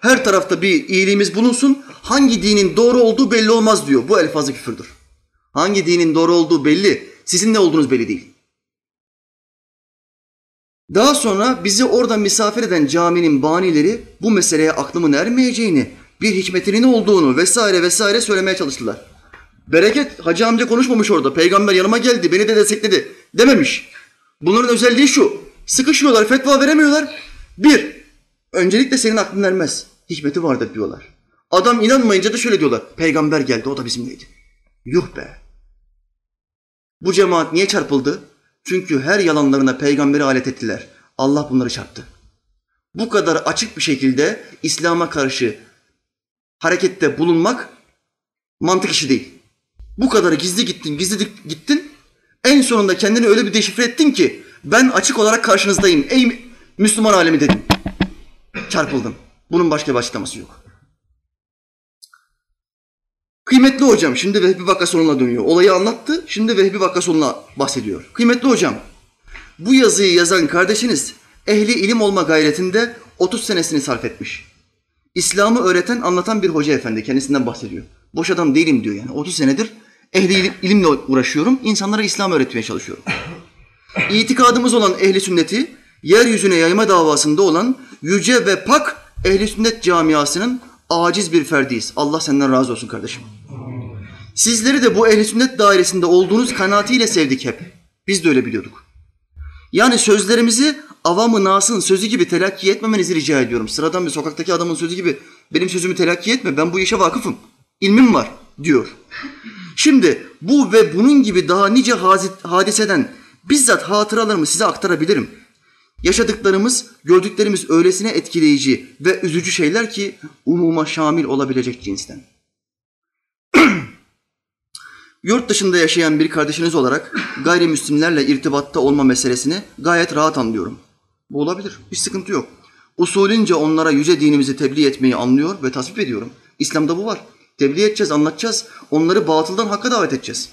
Her tarafta bir iyiliğimiz bulunsun. Hangi dinin doğru olduğu belli olmaz diyor. Bu elfazı küfürdür. Hangi dinin doğru olduğu belli. Sizin ne olduğunuz belli değil. Daha sonra bizi orada misafir eden caminin banileri bu meseleye aklımın ermeyeceğini, bir hikmetinin olduğunu vesaire vesaire söylemeye çalıştılar. Bereket hacı amca konuşmamış orada. Peygamber yanıma geldi, beni de destekledi dememiş. Bunların özelliği şu. Sıkışıyorlar, fetva veremiyorlar. Bir, öncelikle senin aklın ermez. Hikmeti vardır diyorlar. Adam inanmayınca da şöyle diyorlar. Peygamber geldi o da bizimleydi. Yuh be. Bu cemaat niye çarpıldı? Çünkü her yalanlarına peygamberi alet ettiler. Allah bunları çarptı. Bu kadar açık bir şekilde İslam'a karşı harekette bulunmak mantık işi değil. Bu kadar gizli gittin, gizli gittin. En sonunda kendini öyle bir deşifre ettin ki ben açık olarak karşınızdayım. Ey Müslüman alemi dedim. Çarpıldım. Bunun başka bir açıklaması yok. Kıymetli hocam, şimdi Vehbi Vakkasonu'na dönüyor. Olayı anlattı, şimdi Vehbi Vakkasonu'na bahsediyor. Kıymetli hocam, bu yazıyı yazan kardeşiniz ehli ilim olma gayretinde 30 senesini sarf etmiş. İslam'ı öğreten, anlatan bir hoca efendi kendisinden bahsediyor. Boş adam değilim diyor yani. 30 senedir ehli ilimle uğraşıyorum, insanlara İslam öğretmeye çalışıyorum. [COUGHS] İtikadımız olan ehli sünneti, yeryüzüne yayma davasında olan yüce ve pak ehli sünnet camiasının aciz bir ferdiyiz. Allah senden razı olsun kardeşim. Sizleri de bu ehli sünnet dairesinde olduğunuz kanaatiyle sevdik hep. Biz de öyle biliyorduk. Yani sözlerimizi avamı nasın sözü gibi telakki etmemenizi rica ediyorum. Sıradan bir sokaktaki adamın sözü gibi benim sözümü telakki etme. Ben bu işe vakıfım. İlmim var diyor. Şimdi bu ve bunun gibi daha nice hadiseden bizzat hatıralarımı size aktarabilirim. Yaşadıklarımız, gördüklerimiz öylesine etkileyici ve üzücü şeyler ki umuma şamil olabilecek cinsten. [CLEARS THROAT] Yurt dışında yaşayan bir kardeşiniz olarak gayrimüslimlerle irtibatta olma meselesini gayet rahat anlıyorum. Bu olabilir, hiç sıkıntı yok. Usulünce onlara yüce dinimizi tebliğ etmeyi anlıyor ve tasvip ediyorum. İslam'da bu var. Tebliğ edeceğiz, anlatacağız. Onları batıldan hakka davet edeceğiz.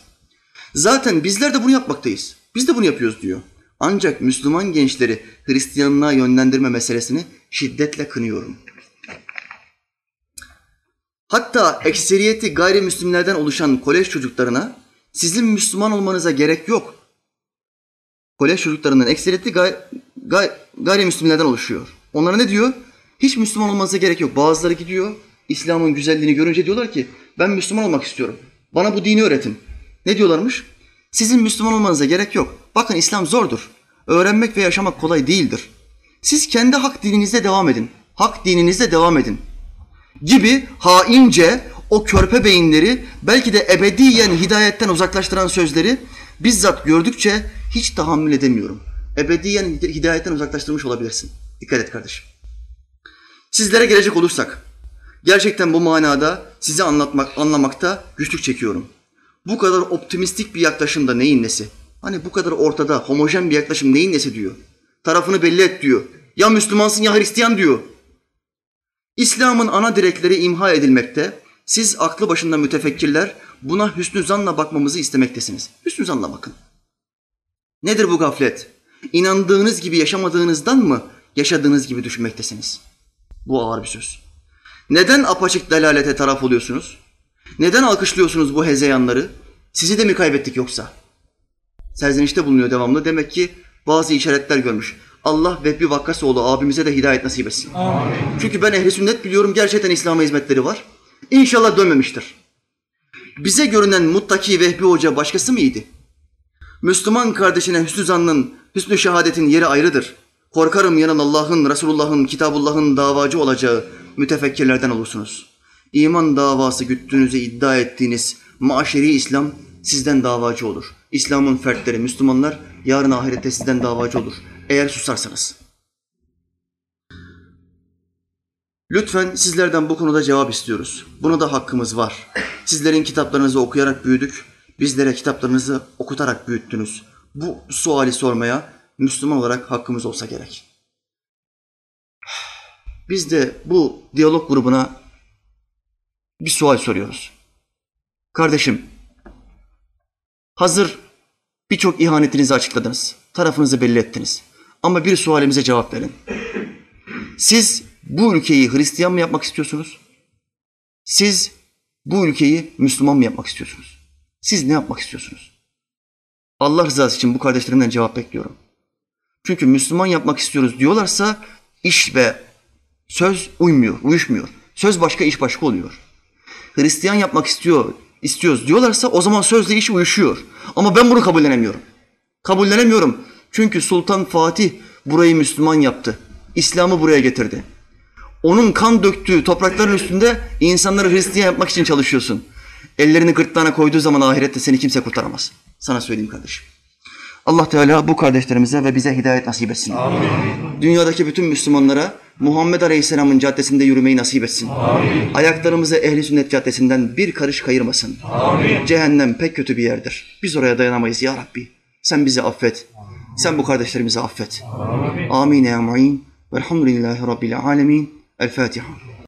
Zaten bizler de bunu yapmaktayız. Biz de bunu yapıyoruz diyor. Ancak Müslüman gençleri Hristiyanlığa yönlendirme meselesini şiddetle kınıyorum. Hatta ekseriyeti gayrimüslimlerden oluşan kolej çocuklarına sizin Müslüman olmanıza gerek yok. Kolej çocuklarının ekseriyeti gay, gay, gayrimüslimlerden oluşuyor. Onlara ne diyor? Hiç Müslüman olmanıza gerek yok. Bazıları gidiyor, İslam'ın güzelliğini görünce diyorlar ki ben Müslüman olmak istiyorum. Bana bu dini öğretin. Ne diyorlarmış? Sizin Müslüman olmanıza gerek yok. Bakın İslam zordur. Öğrenmek ve yaşamak kolay değildir. Siz kendi hak dininizde devam edin. Hak dininizde devam edin. Gibi haince o körpe beyinleri belki de ebediyen hidayetten uzaklaştıran sözleri bizzat gördükçe hiç tahammül edemiyorum. Ebediyen hidayetten uzaklaştırmış olabilirsin. Dikkat et kardeşim. Sizlere gelecek olursak, gerçekten bu manada sizi anlatmak, anlamakta güçlük çekiyorum. Bu kadar optimistik bir yaklaşımda neyin nesi? Hani bu kadar ortada homojen bir yaklaşım neyin nesi diyor. Tarafını belli et diyor. Ya Müslümansın ya Hristiyan diyor. İslam'ın ana direkleri imha edilmekte. Siz aklı başında mütefekkirler buna hüsnü zanla bakmamızı istemektesiniz. Hüsnü zanla bakın. Nedir bu gaflet? İnandığınız gibi yaşamadığınızdan mı yaşadığınız gibi düşünmektesiniz? Bu ağır bir söz. Neden apaçık delalete taraf oluyorsunuz? Neden alkışlıyorsunuz bu hezeyanları? Sizi de mi kaybettik yoksa? Serzenişte bulunuyor devamlı. Demek ki bazı işaretler görmüş. Allah Vehbi Vakkasoğlu abimize de hidayet nasip etsin. Amin. Çünkü ben ehli sünnet biliyorum gerçekten İslam'a hizmetleri var. İnşallah dönmemiştir. Bize görünen muttaki Vehbi Hoca başkası mıydı? Müslüman kardeşine hüsnü zannın, hüsnü şehadetin yeri ayrıdır. Korkarım yanın Allah'ın, Resulullah'ın, Kitabullah'ın davacı olacağı mütefekkirlerden olursunuz. İman davası güttüğünüzü iddia ettiğiniz maşeri İslam sizden davacı olur. İslam'ın fertleri, Müslümanlar yarın ahirette sizden davacı olur. Eğer susarsanız. Lütfen sizlerden bu konuda cevap istiyoruz. Buna da hakkımız var. Sizlerin kitaplarınızı okuyarak büyüdük. Bizlere kitaplarınızı okutarak büyüttünüz. Bu suali sormaya Müslüman olarak hakkımız olsa gerek. Biz de bu diyalog grubuna bir sual soruyoruz. Kardeşim, hazır birçok ihanetinizi açıkladınız, tarafınızı belli ettiniz. Ama bir sualimize cevap verin. Siz bu ülkeyi Hristiyan mı yapmak istiyorsunuz? Siz bu ülkeyi Müslüman mı yapmak istiyorsunuz? Siz ne yapmak istiyorsunuz? Allah rızası için bu kardeşlerimden cevap bekliyorum. Çünkü Müslüman yapmak istiyoruz diyorlarsa iş ve söz uymuyor, uyuşmuyor. Söz başka, iş başka oluyor. Hristiyan yapmak istiyor, istiyoruz diyorlarsa o zaman sözle iş uyuşuyor. Ama ben bunu kabullenemiyorum. Kabullenemiyorum. Çünkü Sultan Fatih burayı Müslüman yaptı. İslam'ı buraya getirdi. Onun kan döktüğü toprakların üstünde insanları Hristiyan yapmak için çalışıyorsun. Ellerini gırtlağına koyduğu zaman ahirette seni kimse kurtaramaz. Sana söyleyeyim kardeşim. Allah Teala bu kardeşlerimize ve bize hidayet nasip etsin. Amin. Dünyadaki bütün Müslümanlara Muhammed Aleyhisselam'ın caddesinde yürümeyi nasip etsin. Amin. Ayaklarımızı ehli sünnet caddesinden bir karış kayırmasın. Amin. Cehennem pek kötü bir yerdir. Biz oraya dayanamayız ya Rabbi. Sen bizi affet. Sen bu kardeşlerimizi affet. Amin. Amin ya mu'in. Velhamdülillahi Rabbil alemin. El Fatiha.